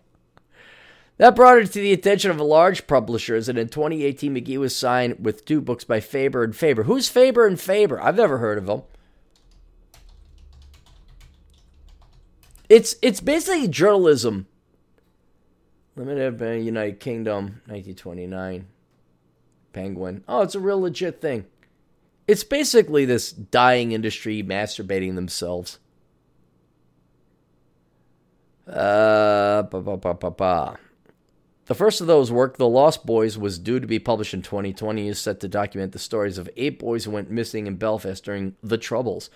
That brought her to the attention of large publishers, and in 2018, McGee was signed with two books by Faber and Faber. Who's Faber and Faber? I've never heard of them. It's it's basically journalism Limited by United Kingdom, 1929. Penguin. Oh, it's a real legit thing. It's basically this dying industry masturbating themselves. Uh, ba, ba, ba, ba, ba. The first of those work, The Lost Boys, was due to be published in 2020. is set to document the stories of eight boys who went missing in Belfast during the Troubles.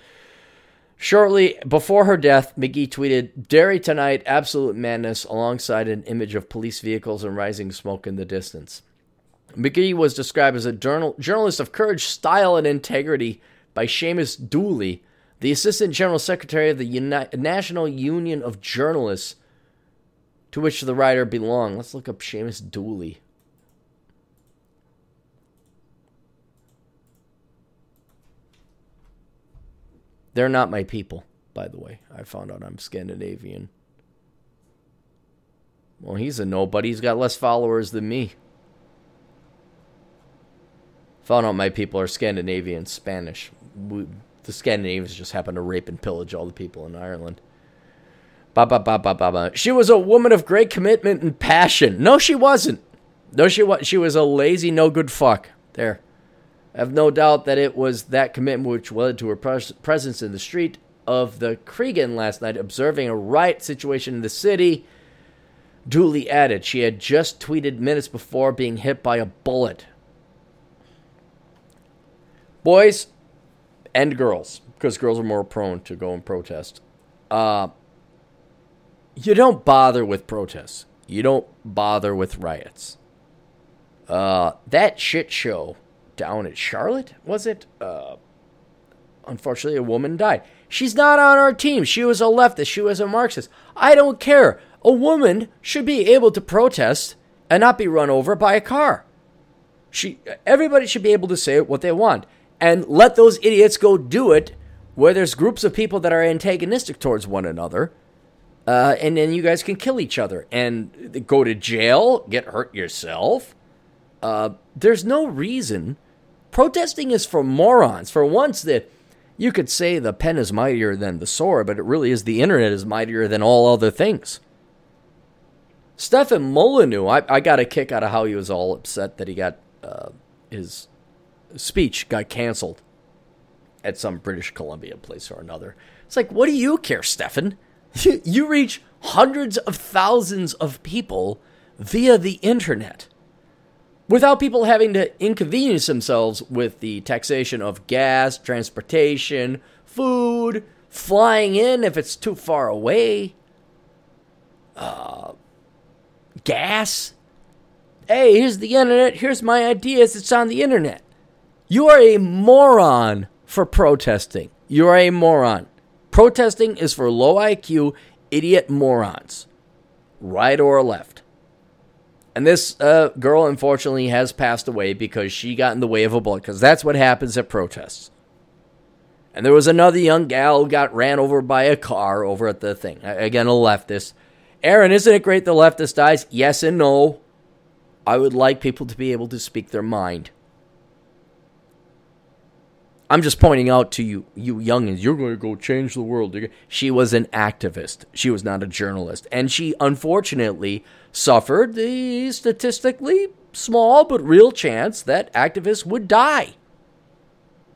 Shortly before her death, McGee tweeted, Derry tonight, absolute madness, alongside an image of police vehicles and rising smoke in the distance. McGee was described as a journal- journalist of courage, style, and integrity by Seamus Dooley, the Assistant General Secretary of the Uni- National Union of Journalists, to which the writer belonged. Let's look up Seamus Dooley. They're not my people, by the way. I found out I'm Scandinavian. Well, he's a nobody. He's got less followers than me. Found out my people are Scandinavian, Spanish. We, the Scandinavians just happen to rape and pillage all the people in Ireland. Ba ba ba ba ba ba. She was a woman of great commitment and passion. No, she wasn't. No, she was. She was a lazy, no good fuck. There. I have no doubt that it was that commitment which led to her pres- presence in the street of the Creggan last night, observing a riot situation in the city. Dooley added she had just tweeted minutes before being hit by a bullet. Boys and girls, because girls are more prone to go and protest. Uh, you don't bother with protests. You don't bother with riots. Uh, that shit show down at Charlotte, was it? Uh, unfortunately, a woman died. She's not on our team. She was a leftist. She was a Marxist. I don't care. A woman should be able to protest and not be run over by a car. She, everybody should be able to say what they want, and let those idiots go do it where there's groups of people that are antagonistic towards one another. Uh, and then you guys can kill each other and go to jail, get hurt yourself. Uh, there's no reason Protesting is for morons. For once, that you could say the pen is mightier than the sword, but it really is the internet is mightier than all other things. Stefan Molyneux, I, I got a kick out of how he was all upset that he got uh, his speech got canceled at some British Columbia place or another. It's like, what do you care, Stefan? you reach hundreds of thousands of people via the internet without people having to inconvenience themselves with the taxation of gas, transportation, food, flying in if it's too far away, uh, gas. Hey, here's the internet. Here's my ideas. It's on the internet. You are a moron for protesting. You are a moron. Protesting is for low IQ, idiot morons, right or left. And this uh, girl, unfortunately, has passed away because she got in the way of a bullet, because that's what happens at protests. And there was another young gal who got ran over by a car over at the thing. Again, a leftist. Aaron, isn't it great the leftist dies? Yes and no. I would like people to be able to speak their mind. I'm just pointing out to you, you youngins, you're going to go change the world. She was an activist. She was not a journalist. And she, unfortunately, suffered the statistically small but real chance that activists would die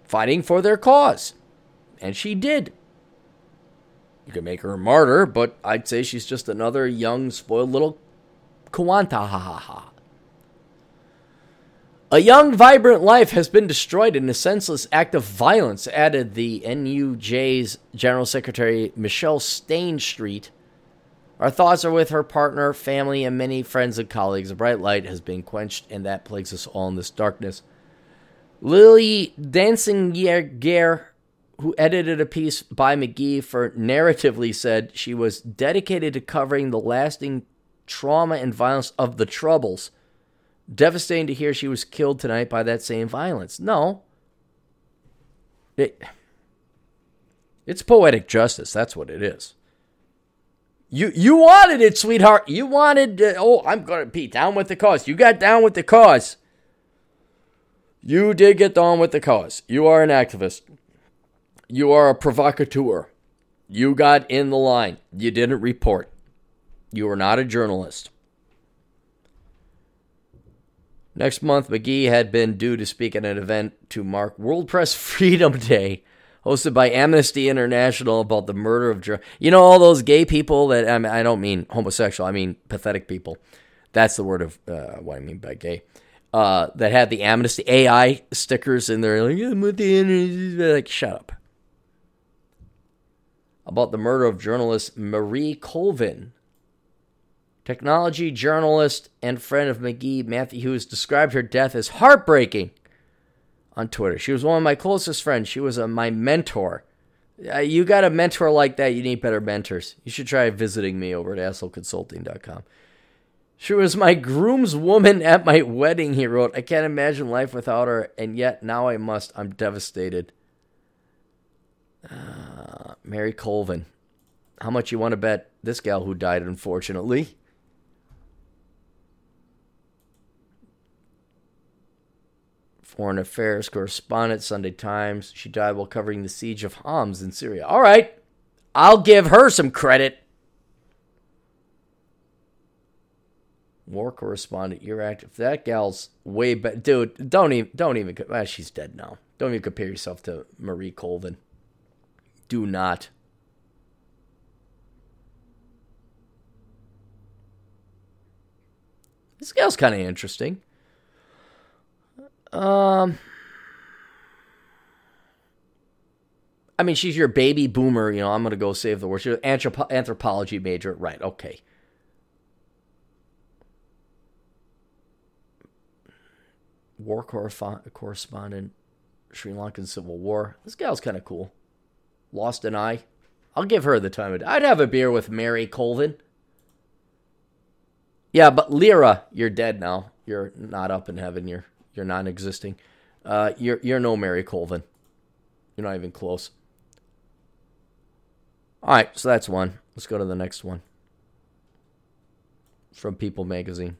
fighting for their cause. And she did. You could make her a martyr, but I'd say she's just another young, spoiled little Kawanta ha ha ha. A young, vibrant life has been destroyed in a senseless act of violence, added the NUJ's General Secretary Michelle Stanistreet. Our thoughts are with her partner, family, and many friends and colleagues. A bright light has been quenched, and that plagues us all in this darkness. Lily Dancyger, who edited a piece by McGee for Narratively, said she was dedicated to covering the lasting trauma and violence of the Troubles Devastating to hear she was killed tonight by that same violence. No. It, it's poetic justice. That's what it is. You you wanted it, sweetheart. You wanted. Uh, oh, I'm gonna be down with the cause. You got down with the cause. You did get down with the cause. You are an activist. You are a provocateur. You got in the line. You didn't report. You were not a journalist. Next month, McGee had been due to speak at an event to mark World Press Freedom Day, hosted by Amnesty International about the murder of. You know, all those gay people that I, mean, I don't mean homosexual, I mean pathetic people. That's the word of uh, what I mean by gay. Uh, that had the Amnesty AI stickers in there, like, I'm with the like, shut up. About the murder of journalist Marie Colvin, Technology journalist and friend of McGee, Matthew Hughes, described her death as heartbreaking on Twitter. She was one of my closest friends. She was a, my mentor. Uh, you got a mentor like that, you need better mentors. You should try visiting me over at assholeconsulting.com. She was my groomswoman at my wedding, he wrote. I can't imagine life without her, and yet now I must. I'm devastated. Uh, Mary Colvin. How much you want to bet this gal who died, unfortunately? Foreign affairs correspondent, Sunday Times. She died while covering the siege of Homs in Syria. All right, I'll give her some credit. War correspondent, you're active. That gal's way better, dude. Don't even, don't even. Well, ah, she's dead now. Don't even compare yourself to Marie Colvin. Do not. This gal's kind of interesting. Um, I mean, she's your baby boomer. You know, I'm going to go save the world. She's an anthrop- anthropology major. Right. Okay. War correspondent, Sri Lankan Civil War. This gal's kind of cool. Lost an eye. I'll give her the time of day. I'd have a beer with Mary Colvin. Yeah, but Lyra, you're dead now. You're not up in heaven. You're you're non-existing. Uh, you're you're no Mary Colvin. You're not even close. All right, so that's one. Let's go to the next one. From People Magazine.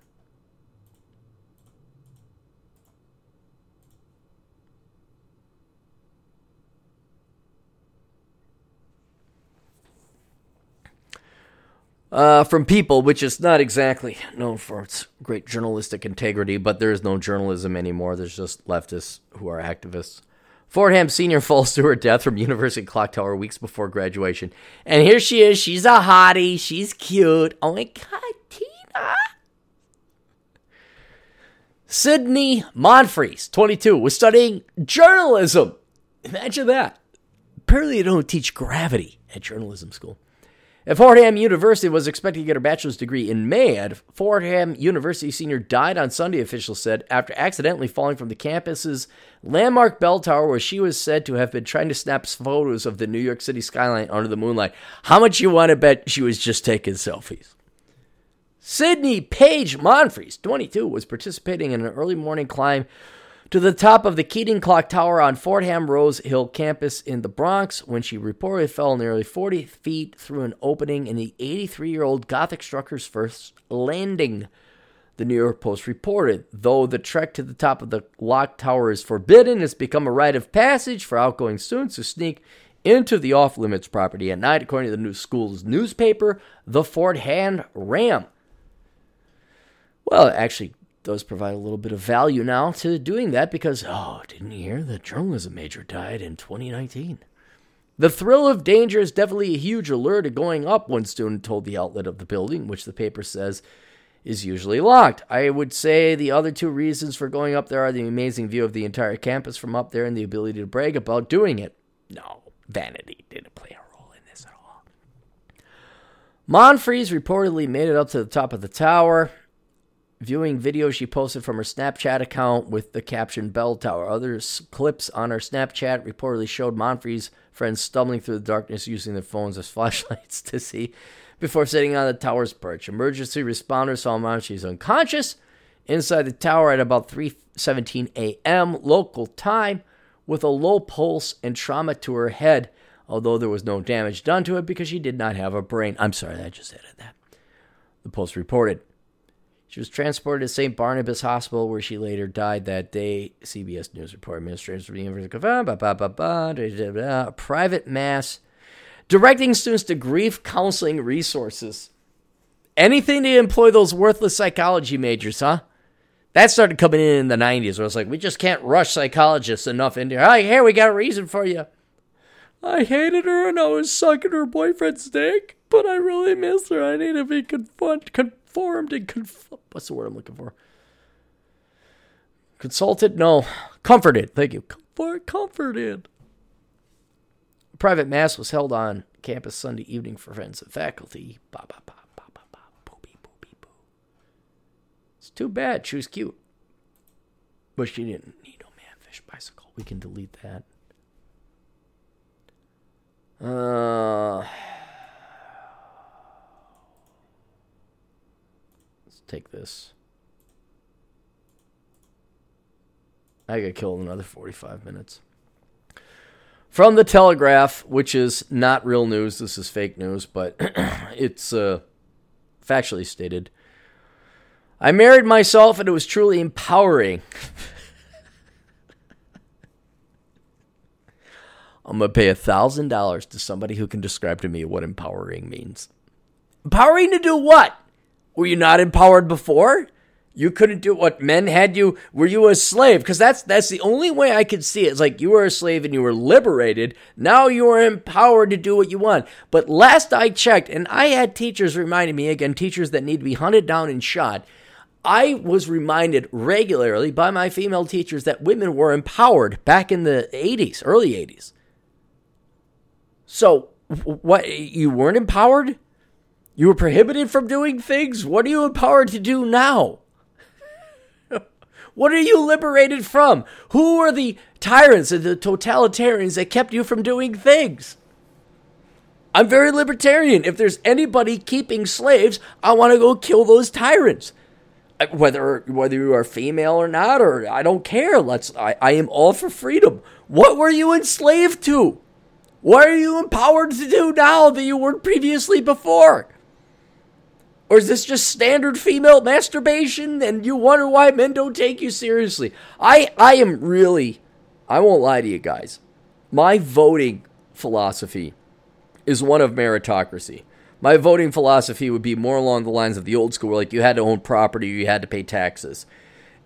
Uh, from People, which is not exactly known for its great journalistic integrity, but there is no journalism anymore. There's just leftists who are activists. Fordham Sr. falls to her death from University Clock Tower weeks before graduation. And here she is. She's a hottie. She's cute. Oh my God, Tina. Sydney Monfries, 22, was studying journalism. Imagine that. Apparently, they don't teach gravity at journalism school. At Fordham University was expected to get her bachelor's degree in May. At Fordham University senior died on Sunday, officials said, after accidentally falling from the campus's landmark bell tower where she was said to have been trying to snap photos of the New York City skyline under the moonlight. How much you want to bet she was just taking selfies? Sydney Page Monfries, 22, was participating in an early morning climb to the top of the Keating Clock Tower on Fordham Rose Hill campus in the Bronx when she reportedly fell nearly 40 feet through an opening in the 83 year old Gothic structure's first landing. The New York Post reported, though the trek to the top of the lock tower is forbidden, it's become a rite of passage for outgoing students to sneak into the off limits property at night, according to the new school's newspaper, the Fordham Ram. Well, actually, does provide a little bit of value now to doing that because, oh, didn't you hear the journalism major died in 2019? The thrill of danger is definitely a huge allure to going up, one student told the outlet of the building, which the paper says is usually locked. I would say the other two reasons for going up there are the amazing view of the entire campus from up there and the ability to brag about doing it. No, vanity didn't play a role in this at all. Monfries reportedly made it up to the top of the tower viewing videos she posted from her Snapchat account with the caption Bell Tower. Other clips on her Snapchat reportedly showed Monfries' friends stumbling through the darkness using their phones as flashlights to see before sitting on the tower's perch. Emergency responders saw Monfries unconscious inside the tower at about 3:17 a.m. local time with a low pulse and trauma to her head, although there was no damage done to it because she did not have a brain. I'm sorry, I just added that. The Post reported. She was transported to St. Barnabas Hospital, where she later died that day. CBS News report. Administrators from the University of a private mass Directing students to grief counseling resources. Anything to employ those worthless psychology majors, huh? That started coming in in the 90s where it's like, we just can't rush psychologists enough into here. Hey, here, we got a reason for you. I hated her and I was sucking her boyfriend's dick, but I really miss her. I need to be confront, conformed and conf- what's the word I'm looking for? Consulted? No. Comforted. Thank you. Comfort, comforted. Private mass was held on campus Sunday evening for friends and faculty. Ba, ba, ba, ba, ba, ba, boo. It's too bad. She was cute. But she didn't need no manfish bicycle. We can delete that. Uh, take this. I got killed in another 45 minutes. From the Telegraph, which is not real news, this is fake news, but it's uh, factually stated. I married myself and it was truly empowering. I'm going to pay $1,000 to somebody who can describe to me what empowering means. Empowering to do what? Were you not empowered before? You couldn't do what men had you. Were you a slave? Because that's that's the only way I could see it. It's like you were a slave and you were liberated. Now you are empowered to do what you want. But last I checked, and I had teachers reminding me again, teachers that need to be hunted down and shot. I was reminded regularly by my female teachers that women were empowered back in the 80s, early 80s. So, what you weren't empowered? You were prohibited from doing things? What are you empowered to do now? What are you liberated from? Who are the tyrants and the totalitarians that kept you from doing things? I'm very libertarian. If there's anybody keeping slaves, I want to go kill those tyrants. Whether whether you are female or not, or I don't care. Let's. I, I am all for freedom. What were you enslaved to? What are you empowered to do now that you weren't previously before? Or is this just standard female masturbation and you wonder why men don't take you seriously? I, I am really, I won't lie to you guys. My voting philosophy is one of meritocracy. My voting philosophy would be more along the lines of the old school, like you had to own property, you had to pay taxes.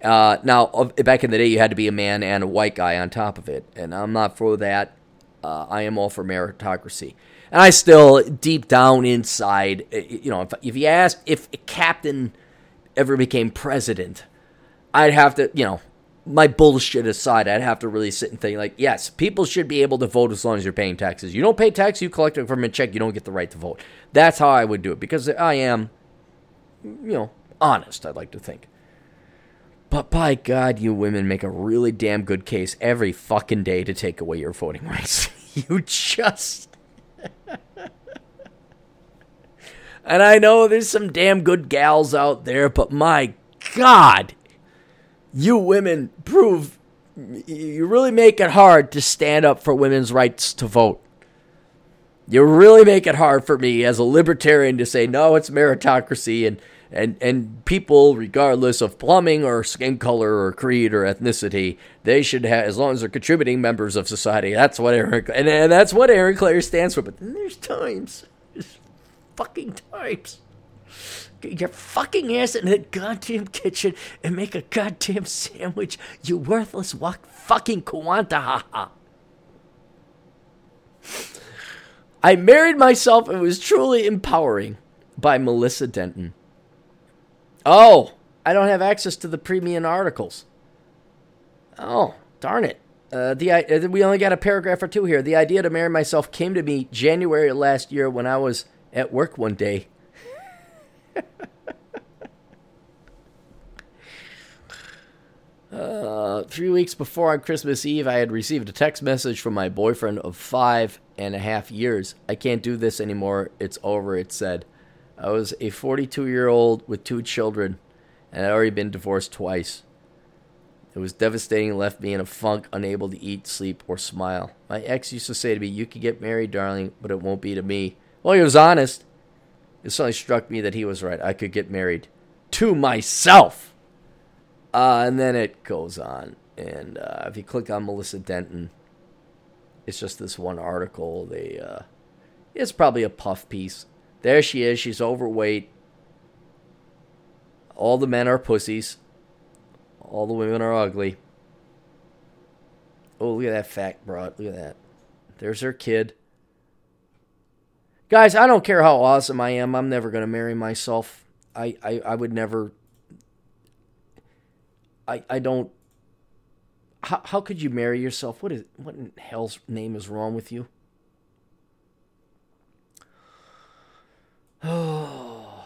Uh, now, back in the day, you had to be a man and a white guy on top of it, and I'm not for that. Uh, I am all for meritocracy. And I still, deep down inside, eh, eh, you know, if, if you asked if Captain ever became president, I'd have to, you know, my bullshit aside, I'd have to really sit and think like, yes, people should be able to vote as long as you're paying taxes. You don't pay tax, you collect a government check, you don't get the right to vote. That's how I would do it because I am, you know, honest. I'd like to think. But by God, you women make a really damn good case every fucking day to take away your voting rights. you just and I know there's some damn good gals out there, but my God, you women prove you really make it hard to stand up for women's rights to vote. You really make it hard for me as a libertarian to say no, it's meritocracy and and and people, regardless of plumbing or skin color or creed or ethnicity, they should have as long as they're contributing members of society. That's what Aaron and, and that's what Aaron Clarey stands for. But then there's times, fucking times. Get your fucking ass in the goddamn kitchen and make a goddamn sandwich, you worthless walk fucking Kuanta I married myself and was truly empowering by Melissa Denton. Oh, I don't have access to the premium articles. Oh, darn it. Uh, the uh, we only got a paragraph or two here. The idea to marry myself came to me January last year when I was at work one day. uh, three weeks before on Christmas Eve, I had received a text message from my boyfriend of five and a half years. I can't do this anymore. It's over. It said. I was a 42 year old with two children, and I'd already been divorced twice. It was devastating and left me in a funk, unable to eat, sleep, or smile. My ex used to say to me, You could get married, darling, but it won't be to me. Well, he was honest. It suddenly struck me that he was right. I could get married to myself. Uh, and then it goes on. And uh, if you click on Melissa Denton, it's just this one article. They uh, It's probably a puff piece. There she is. She's overweight. All the men are pussies. All the women are ugly. Oh, look at that fat broad. Look at that. There's her kid. Guys, I don't care how awesome I am. I'm never going to marry myself. I, I, I would never. I, I don't. How, how could you marry yourself? What is what in hell's name is wrong with you? Oh.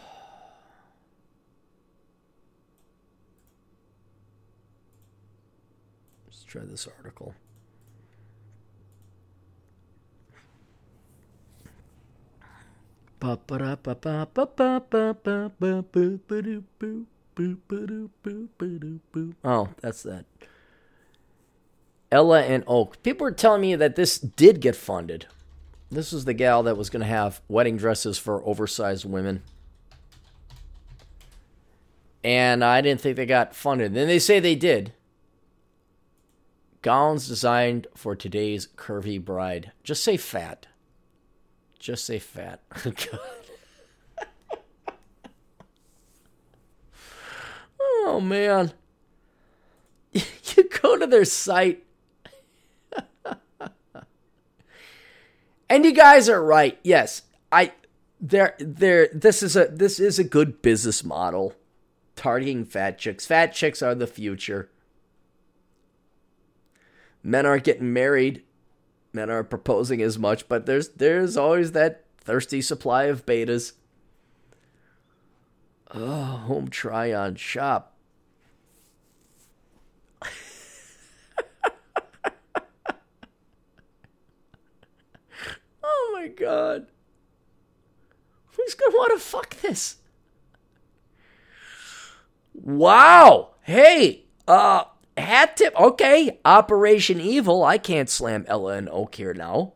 Let's try this article. Oh, that's that. Ella and Oak. People were telling me that this did get funded. This was the gal that was going to have wedding dresses for oversized women. And I didn't think they got funded. Then they say they did. Gowns designed for today's curvy bride. Just say fat. Just say fat. oh man. You go to their site. and you guys are right. Yes. I there there this is a this is a good business model. Targeting fat chicks. Fat chicks are the future. Men aren't getting married men are proposing as much, but there's there's always that thirsty supply of betas. Oh, home try on shop. oh my god. Who's gonna want to fuck this? Wow. Hey, uh, hat tip. Okay, Operation Evil. I can't slam Ella and Oak here now.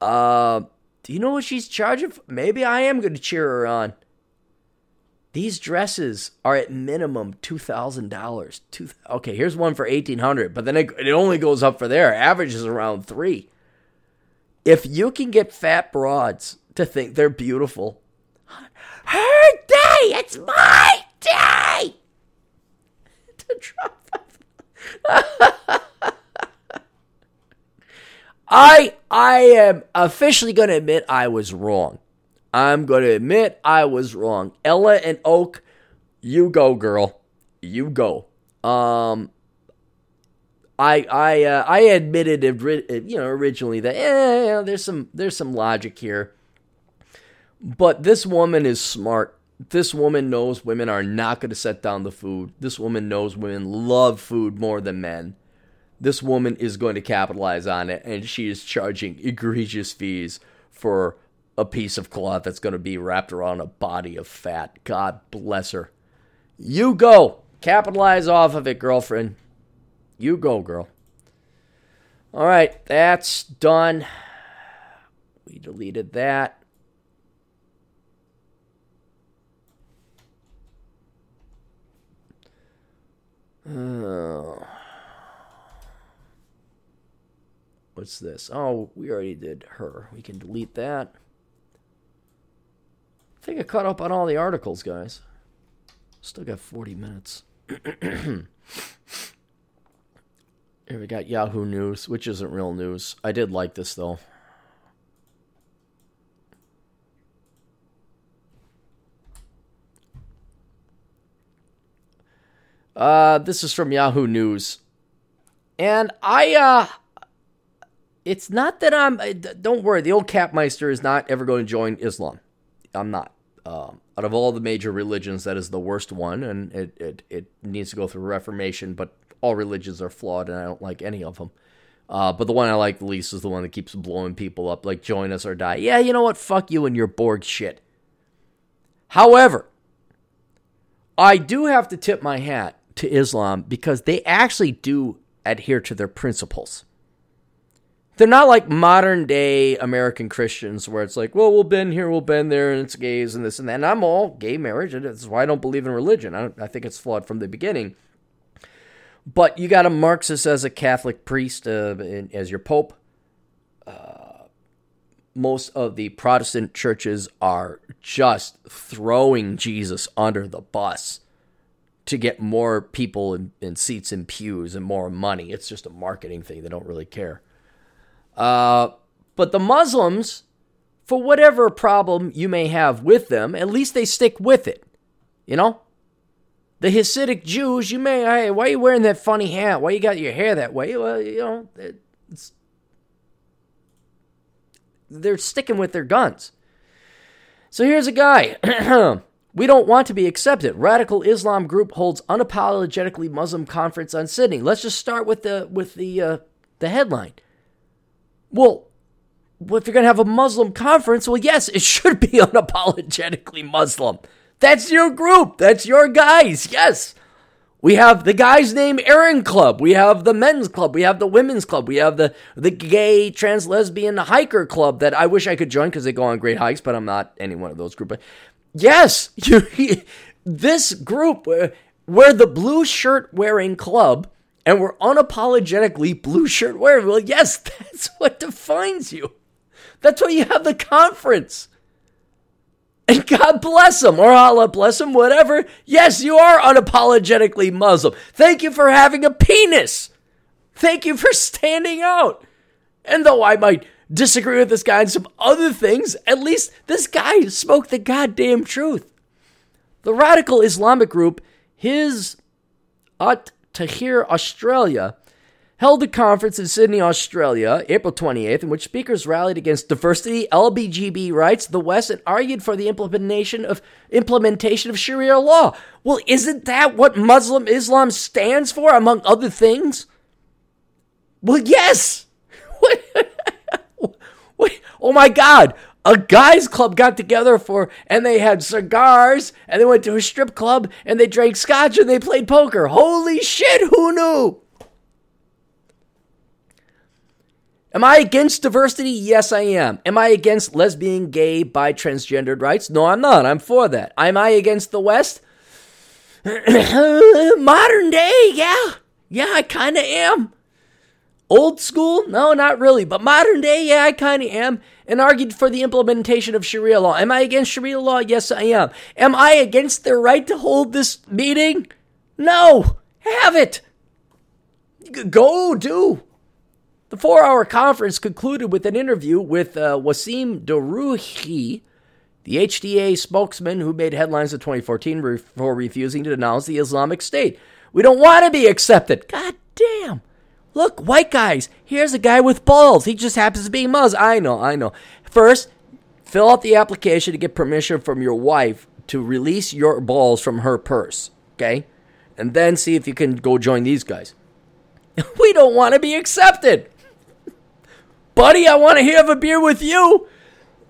Uh, do you know what she's charging? For? Maybe I am going to cheer her on. These dresses are at minimum two thousand dollars. Two. Okay, here's one for eighteen hundred, but then it, it only goes up for there. Average is around three. If you can get fat broads to think they're beautiful, her day. It's my day to drop I I am officially going to admit I was wrong. I'm going to admit I was wrong. Ella and Oak, you go, girl. You go. Um, I I uh, I admitted you know originally that eh, there's some there's some logic here, but this woman is smart this woman knows women are not going to set down the food. This woman knows women love food more than men. This woman is going to capitalize on it, and she is charging egregious fees for a piece of cloth that's going to be wrapped around a body of fat. God bless her. You go. Capitalize off of it, girlfriend. You go, girl. All right, that's done. We deleted that. Oh. What's this? Oh, we already did her. We can delete that. I think I caught up on all the articles, guys. Still got 40 minutes. Here we got Yahoo News, which isn't real news. I did like this, though. Uh, this is from Yahoo News. And I, uh, it's not that I'm, uh, don't worry, the old Capmeister is not ever going to join Islam. I'm not. Um, out of all the major religions, that is the worst one, and it, it, it needs to go through reformation, but all religions are flawed, and I don't like any of them. Uh, but the one I like the least is the one that keeps blowing people up, like join us or die. Yeah, you know what? Fuck you and your Borg shit. However, I do have to tip my hat to Islam because they actually do adhere to their principles. They're not like modern day American Christians where it's like, well, we'll bend here, we'll bend there, and it's gays and this and that. And I'm all gay marriage, that's why I don't believe in religion. I, I think it's flawed from the beginning. But you got a Marxist as a Catholic priest, uh, as your pope. Uh, most of the Protestant churches are just throwing Jesus under the bus to get more people in, in seats in pews and more money. It's just a marketing thing. They don't really care. Uh, but the Muslims, for whatever problem you may have with them, at least they stick with it. You know? The Hasidic Jews, you may, hey, why are you wearing that funny hat? Why you got your hair that way? Well, you know, it's, they're sticking with their guns. So here's a guy. we don't want to be accepted. Radical Islam group holds unapologetically Muslim conference on Sydney. Let's just start with the with the uh, the headline. Well, if you're going to have a Muslim conference, well, yes, it should be unapologetically Muslim. That's your group. That's your guys. Yes. We have the guys named Aaron Club. We have the men's club. We have the women's club. We have the the gay trans lesbian hiker club that I wish I could join because they go on great hikes, but I'm not any one of those groups. Yes, you, this group uh, we're the blue shirt wearing club and we're unapologetically blue shirt wearing. Well, yes, that's what defines you. That's why you have the conference. And God bless them, or Allah bless them, whatever. Yes, you are unapologetically Muslim. Thank you for having a penis. Thank you for standing out. And though I might disagree with this guy on some other things, at least this guy spoke the goddamn truth. The radical Islamic group, his At Tahrir Australia, held a conference in Sydney, Australia, April 28th, in which speakers rallied against diversity, LBGB rights, the West, and argued for the implementation of implementation of Sharia law. Well, isn't that what Muslim Islam stands for, among other things? Well, yes. oh my God! A guys' club got together for, and they had cigars, and they went to a strip club, and they drank scotch, and they played poker. Holy shit! Who knew? Am I against diversity? Yes, I am. Am I against lesbian, gay, bi, transgendered rights? No, I'm not. I'm for that. Am I against the West? Modern day, yeah. Yeah, I kind of am. Old school? No, not really. But modern day, yeah, I kind of am. And argued for the implementation of Sharia law. Am I against Sharia law? Yes, I am. Am I against their right to hold this meeting? No. Have it. Go do. The four hour conference concluded with an interview with uh, Wassim Doureihi, the HTA spokesman who made headlines in 2014 for refusing to denounce the Islamic State. We don't want to be accepted. God damn. Look, white guys, here's a guy with balls. He just happens to be Muslim. I know, I know. First, fill out the application to get permission from your wife to release your balls from her purse, okay? And then see if you can go join these guys. We don't want to be accepted buddy, I want to have a beer with you.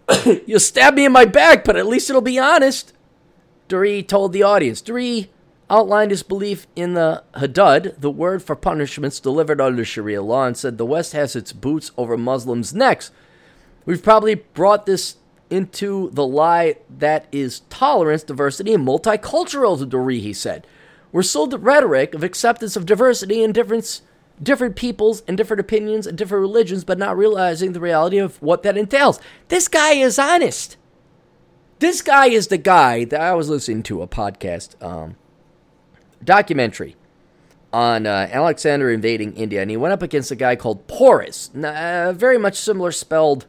You'll stab me in my back, but at least it'll be honest. Duri told the audience. Duri outlined his belief in the Hudud, the word for punishments delivered under Sharia law, and said the West has its boots over Muslims' necks. We've probably brought this into the lie that is tolerance, diversity, and multicultural to Duri, he said. We're sold the rhetoric of acceptance of diversity and difference different peoples and different opinions and different religions, but not realizing the reality of what that entails. This guy is honest. This guy is the guy that I was listening to a podcast um, documentary on uh, Alexander invading India, and he went up against a guy called Porus, uh, very much similar spelled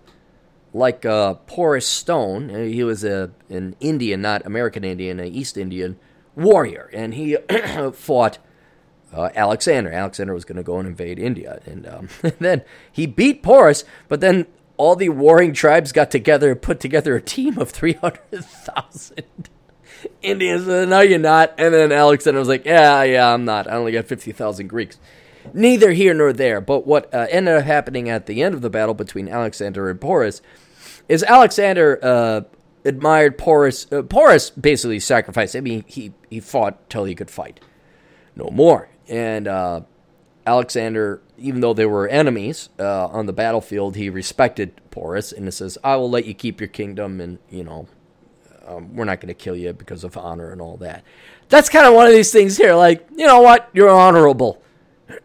like uh, Porous Stone. Uh, he was a an Indian, not American Indian, an East Indian warrior, and he fought uh, Alexander. Alexander was going to go and invade India, and, um, then he beat Porus. But then all the warring tribes got together and put together a team of three hundred thousand Indians. No, you're not. And then Alexander was like, "Yeah, yeah, I'm not. I only got fifty thousand Greeks." Neither here nor there. But what uh, ended up happening at the end of the battle between Alexander and Porus is Alexander uh, admired Porus. Uh, Porus basically sacrificed. I mean, he he fought till he could fight no more. And uh, Alexander, even though they were enemies uh, on the battlefield, he respected Porus and he says, I will let you keep your kingdom and, you know, um, we're not going to kill you because of honor and all that. That's kind of one of these things here. Like, you know what? You're honorable.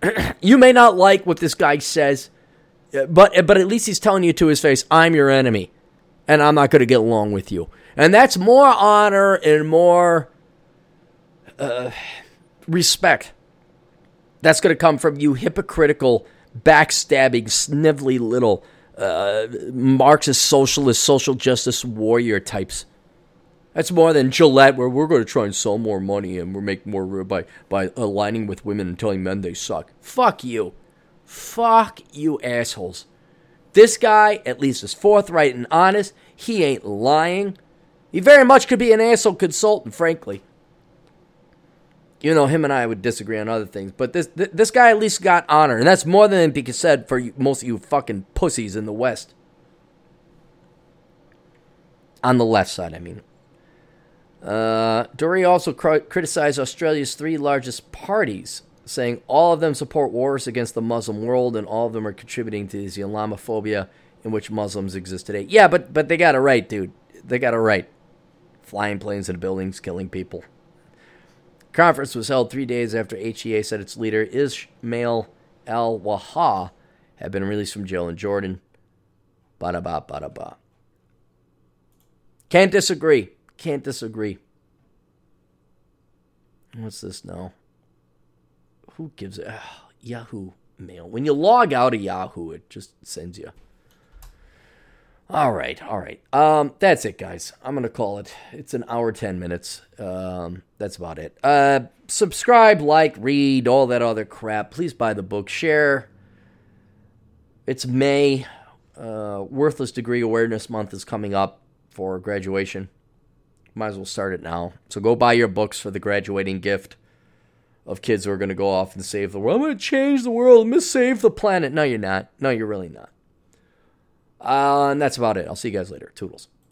you may not like what this guy says. But but at least he's telling you to his face, I'm your enemy, and I'm not going to get along with you. And that's more honor and more uh, respect. That's going to come from you hypocritical, backstabbing, snivelly little uh, Marxist, socialist, social justice warrior types. That's more than Gillette, where we're going to try and sell more money and we're making more by by aligning with women and telling men they suck. Fuck you. Fuck you assholes. This guy, at least, is forthright and honest. He ain't lying. He very much could be an asshole consultant, frankly. You know, him and I would disagree on other things, but this this guy at least got honor, and that's more than can be said for most of you fucking pussies in the West. On the left side, I mean. Uh, Dury also cr- criticized Australia's three largest parties saying all of them support wars against the Muslim world and all of them are contributing to the Islamophobia in which Muslims exist today. Yeah, but but they got it right, dude. They got it right. Flying planes into buildings, killing people. Conference was held three days after HTA said its leader Ismail al Wahwah had been released from jail in Jordan. Bada ba bada ba. Can't disagree. Can't disagree. What's this now? who gives it? Uh, Yahoo Mail. When you log out of Yahoo, it just sends you. All right, all right. Um, that's it, guys. I'm gonna call it. It's an hour, ten minutes. Um, that's about it. Uh, subscribe, like, read, all that other crap. Please buy the book. Share. It's May. Uh, Worthless Degree Awareness Month is coming up for graduation. Might as well start it now. So go buy your books for the graduating gift of kids who are going to go off and save the world. I'm going to change the world. I'm going to save the planet. No, you're not. No, you're really not. Uh, and that's about it. I'll see you guys later. Toodles.